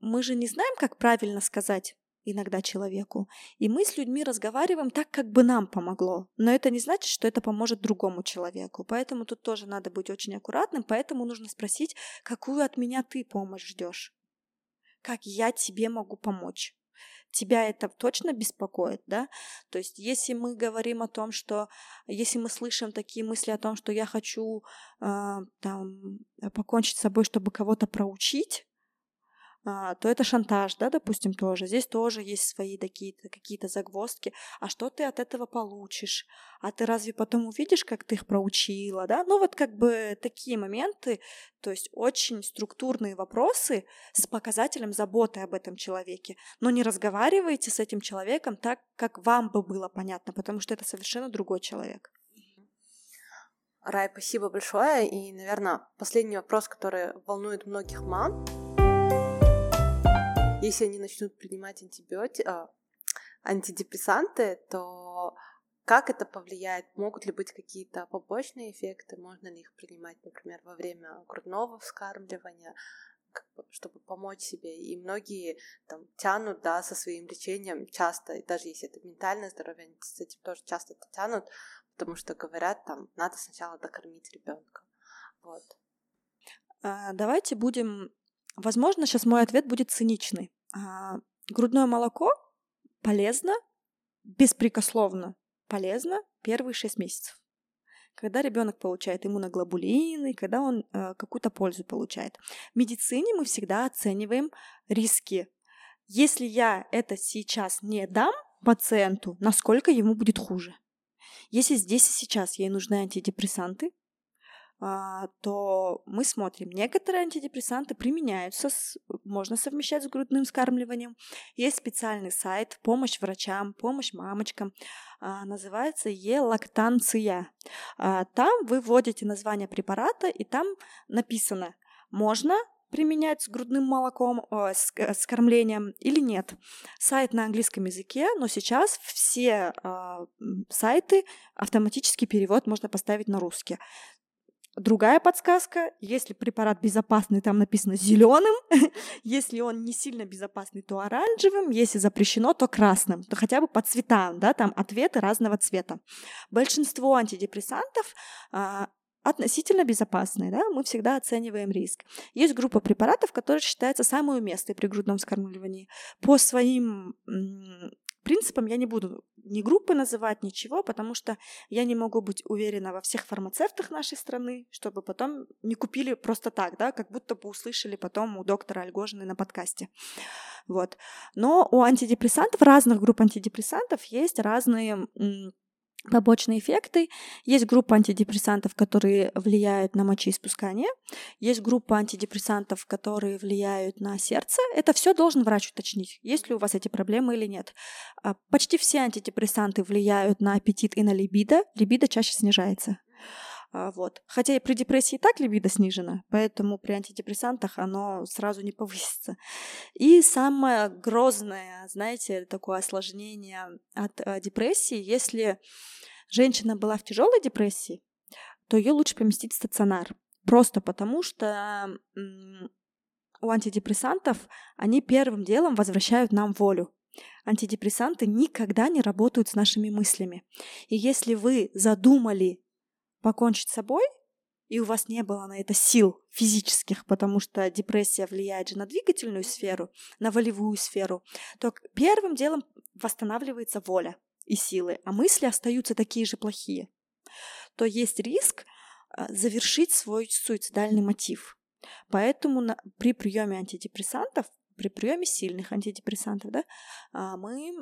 мы же не знаем, как правильно сказать иногда человеку. И мы с людьми разговариваем так, как бы нам помогло. Но это не значит, что это поможет другому человеку. Поэтому тут тоже надо быть очень аккуратным. Поэтому нужно спросить, какую от меня ты помощь ждешь как я тебе могу помочь. Тебя это точно беспокоит, да? То есть, если мы говорим о том, что, если мы слышим такие мысли о том, что я хочу э, там покончить с собой, чтобы кого-то проучить, а, то это шантаж, да, допустим, тоже. Здесь тоже есть свои такие-то какие-то загвоздки. А что ты от этого получишь? А ты разве потом увидишь, как ты их проучила, да? Ну вот как бы такие моменты, то есть очень структурные вопросы с показателем заботы об этом человеке. Но не разговаривайте с этим человеком так, как вам бы было понятно, потому что это совершенно другой человек. Рай, спасибо большое. И, наверное, последний вопрос, который волнует многих мам. Если они начнут принимать антибиотики, а, антидепрессанты, то как это повлияет? Могут ли быть какие-то побочные эффекты? Можно ли их принимать, например, во время грудного вскармливания, чтобы помочь себе? И многие там тянут, да, со своим лечением часто, и даже если это ментальное здоровье, они с этим тоже часто тянут, потому что говорят, там, надо сначала докормить ребенка. Вот. А, давайте будем... Возможно, сейчас мой ответ будет циничный. А, грудное молоко полезно, беспрекословно полезно первые 6 месяцев. Когда ребенок получает иммуноглобулины, когда он э, какую-то пользу получает. В медицине мы всегда оцениваем риски. Если я это сейчас не дам пациенту, насколько ему будет хуже. Если здесь и сейчас ей нужны антидепрессанты, то мы смотрим, некоторые антидепрессанты применяются, можно совмещать с грудным скармливанием. Есть специальный сайт «Помощь врачам», «Помощь мамочкам», а, называется «Е-лактанция». А, там вы вводите название препарата, и там написано «можно применять с грудным молоком, о, с, э, с кормлением или нет. Сайт на английском языке, но сейчас все э, сайты автоматический перевод можно поставить на русский. Другая подсказка, если препарат безопасный, там написано зеленым, <laughs> если он не сильно безопасный, то оранжевым, если запрещено, то красным, то хотя бы по цветам, да, там ответы разного цвета. Большинство антидепрессантов а, относительно безопасные, да, мы всегда оцениваем риск. Есть группа препаратов, которые считаются самой уместной при грудном вскармливании. По своим принципам я не буду ни группы называть, ничего, потому что я не могу быть уверена во всех фармацевтах нашей страны, чтобы потом не купили просто так, да, как будто бы услышали потом у доктора Альгожины на подкасте. Вот. Но у антидепрессантов, разных групп антидепрессантов есть разные побочные эффекты. Есть группа антидепрессантов, которые влияют на мочеиспускание. Есть группа антидепрессантов, которые влияют на сердце. Это все должен врач уточнить, есть ли у вас эти проблемы или нет. А, почти все антидепрессанты влияют на аппетит и на либидо. Либидо чаще снижается. А, вот. Хотя и при депрессии и так либидо снижено, поэтому при антидепрессантах оно сразу не повысится. И самое грозное, знаете, такое осложнение от а, депрессии, если женщина была в тяжелой депрессии, то ее лучше поместить в стационар. Просто потому, что у антидепрессантов они первым делом возвращают нам волю. Антидепрессанты никогда не работают с нашими мыслями. И если вы задумали покончить с собой, и у вас не было на это сил физических, потому что депрессия влияет же на двигательную сферу, на волевую сферу, то первым делом восстанавливается воля и силы, а мысли остаются такие же плохие, то есть риск а, завершить свой суицидальный мотив. Поэтому при приеме антидепрессантов при приеме сильных антидепрессантов, да, а, мы,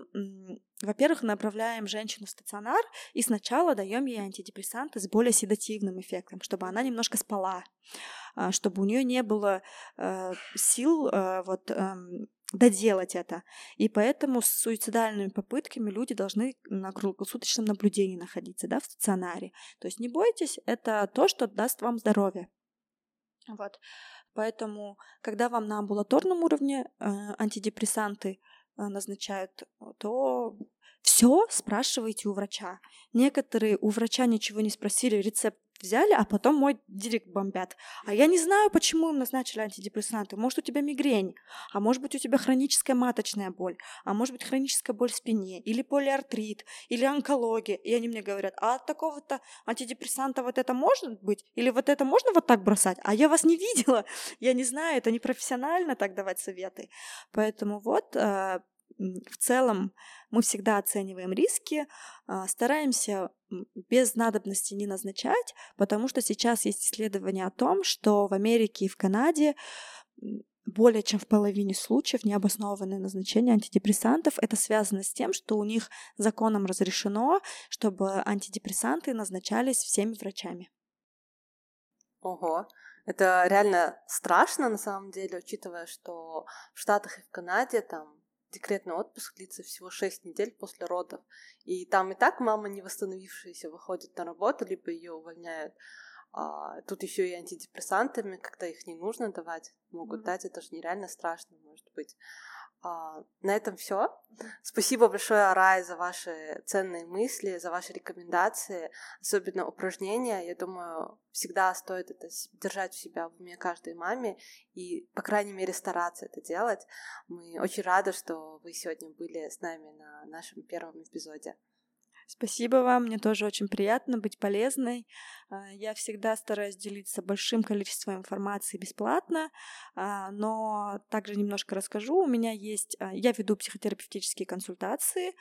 во-первых, направляем женщину в стационар и сначала даем ей антидепрессанты с более седативным эффектом, чтобы она немножко спала, а, чтобы у нее не было э, сил э, вот эм, доделать это. И поэтому с суицидальными попытками люди должны на круглосуточном наблюдении находиться, да, в стационаре. То есть не бойтесь, это то, что даст вам здоровье. Вот. Поэтому, когда вам на амбулаторном уровне э, антидепрессанты э, назначают, то все спрашивайте у врача. Некоторые у врача ничего не спросили, рецепт взяли, а потом мой директ бомбят. А я не знаю, почему им назначили антидепрессанты. Может, у тебя мигрень, а может быть, у тебя хроническая маточная боль, а может быть, хроническая боль в спине, или полиартрит, или онкология. И они мне говорят, а от такого-то антидепрессанта вот это может быть? Или вот это можно вот так бросать? А я вас не видела, я не знаю, это не профессионально так давать советы. Поэтому вот э, в целом мы всегда оцениваем риски, а, стараемся без надобности не назначать, потому что сейчас есть исследования о том, что в Америке и в Канаде более чем в половине случаев необоснованное назначение антидепрессантов. Это связано с тем, что у них законом разрешено, чтобы антидепрессанты назначались всеми врачами. Ого, это реально страшно на самом деле, учитывая, что в Штатах и в Канаде там декретный отпуск длится всего 6 недель после родов. И там и так мама не восстановившаяся выходит на работу, либо ее увольняют. А, тут еще и антидепрессантами, когда их не нужно давать, могут mm-hmm. дать, это же нереально страшно, может быть. А, на этом все. Спасибо большое, Арай, за ваши ценные мысли, за ваши рекомендации, особенно упражнения. Я думаю, всегда стоит это держать в себя в уме каждой маме и, по крайней мере, стараться это делать. Мы очень рады, что вы сегодня были с нами на нашем первом эпизоде. Спасибо вам, мне тоже очень приятно быть полезной. А, я всегда стараюсь делиться большим количеством информации бесплатно, а, но также немножко расскажу. У меня есть, а, я веду психотерапевтические консультации,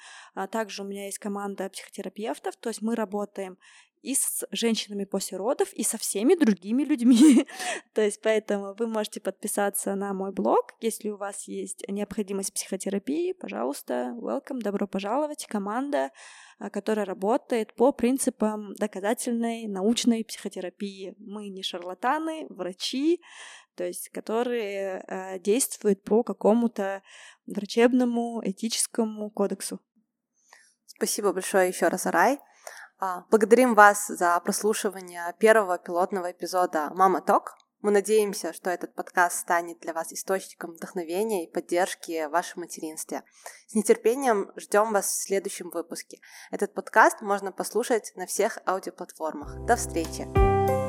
также у меня есть команда психотерапевтов, то есть мы работаем и с женщинами после родов, и со всеми другими людьми. <laughs> То есть поэтому вы можете подписаться на мой блог, если у вас есть необходимость психотерапии, пожалуйста, welcome, добро пожаловать, команда, а, которая работает по принципам доказательной научной психотерапии. Мы не шарлатаны, врачи, то есть которые э, действуют по какому-то врачебному этическому кодексу. Спасибо большое еще раз, Арай. А, благодарим вас за прослушивание первого пилотного эпизода «Мама Ток». Мы надеемся, что этот подкаст станет для вас источником вдохновения и поддержки в вашем материнстве. С нетерпением ждем вас в следующем выпуске. Этот подкаст можно послушать на всех аудиоплатформах. До встречи!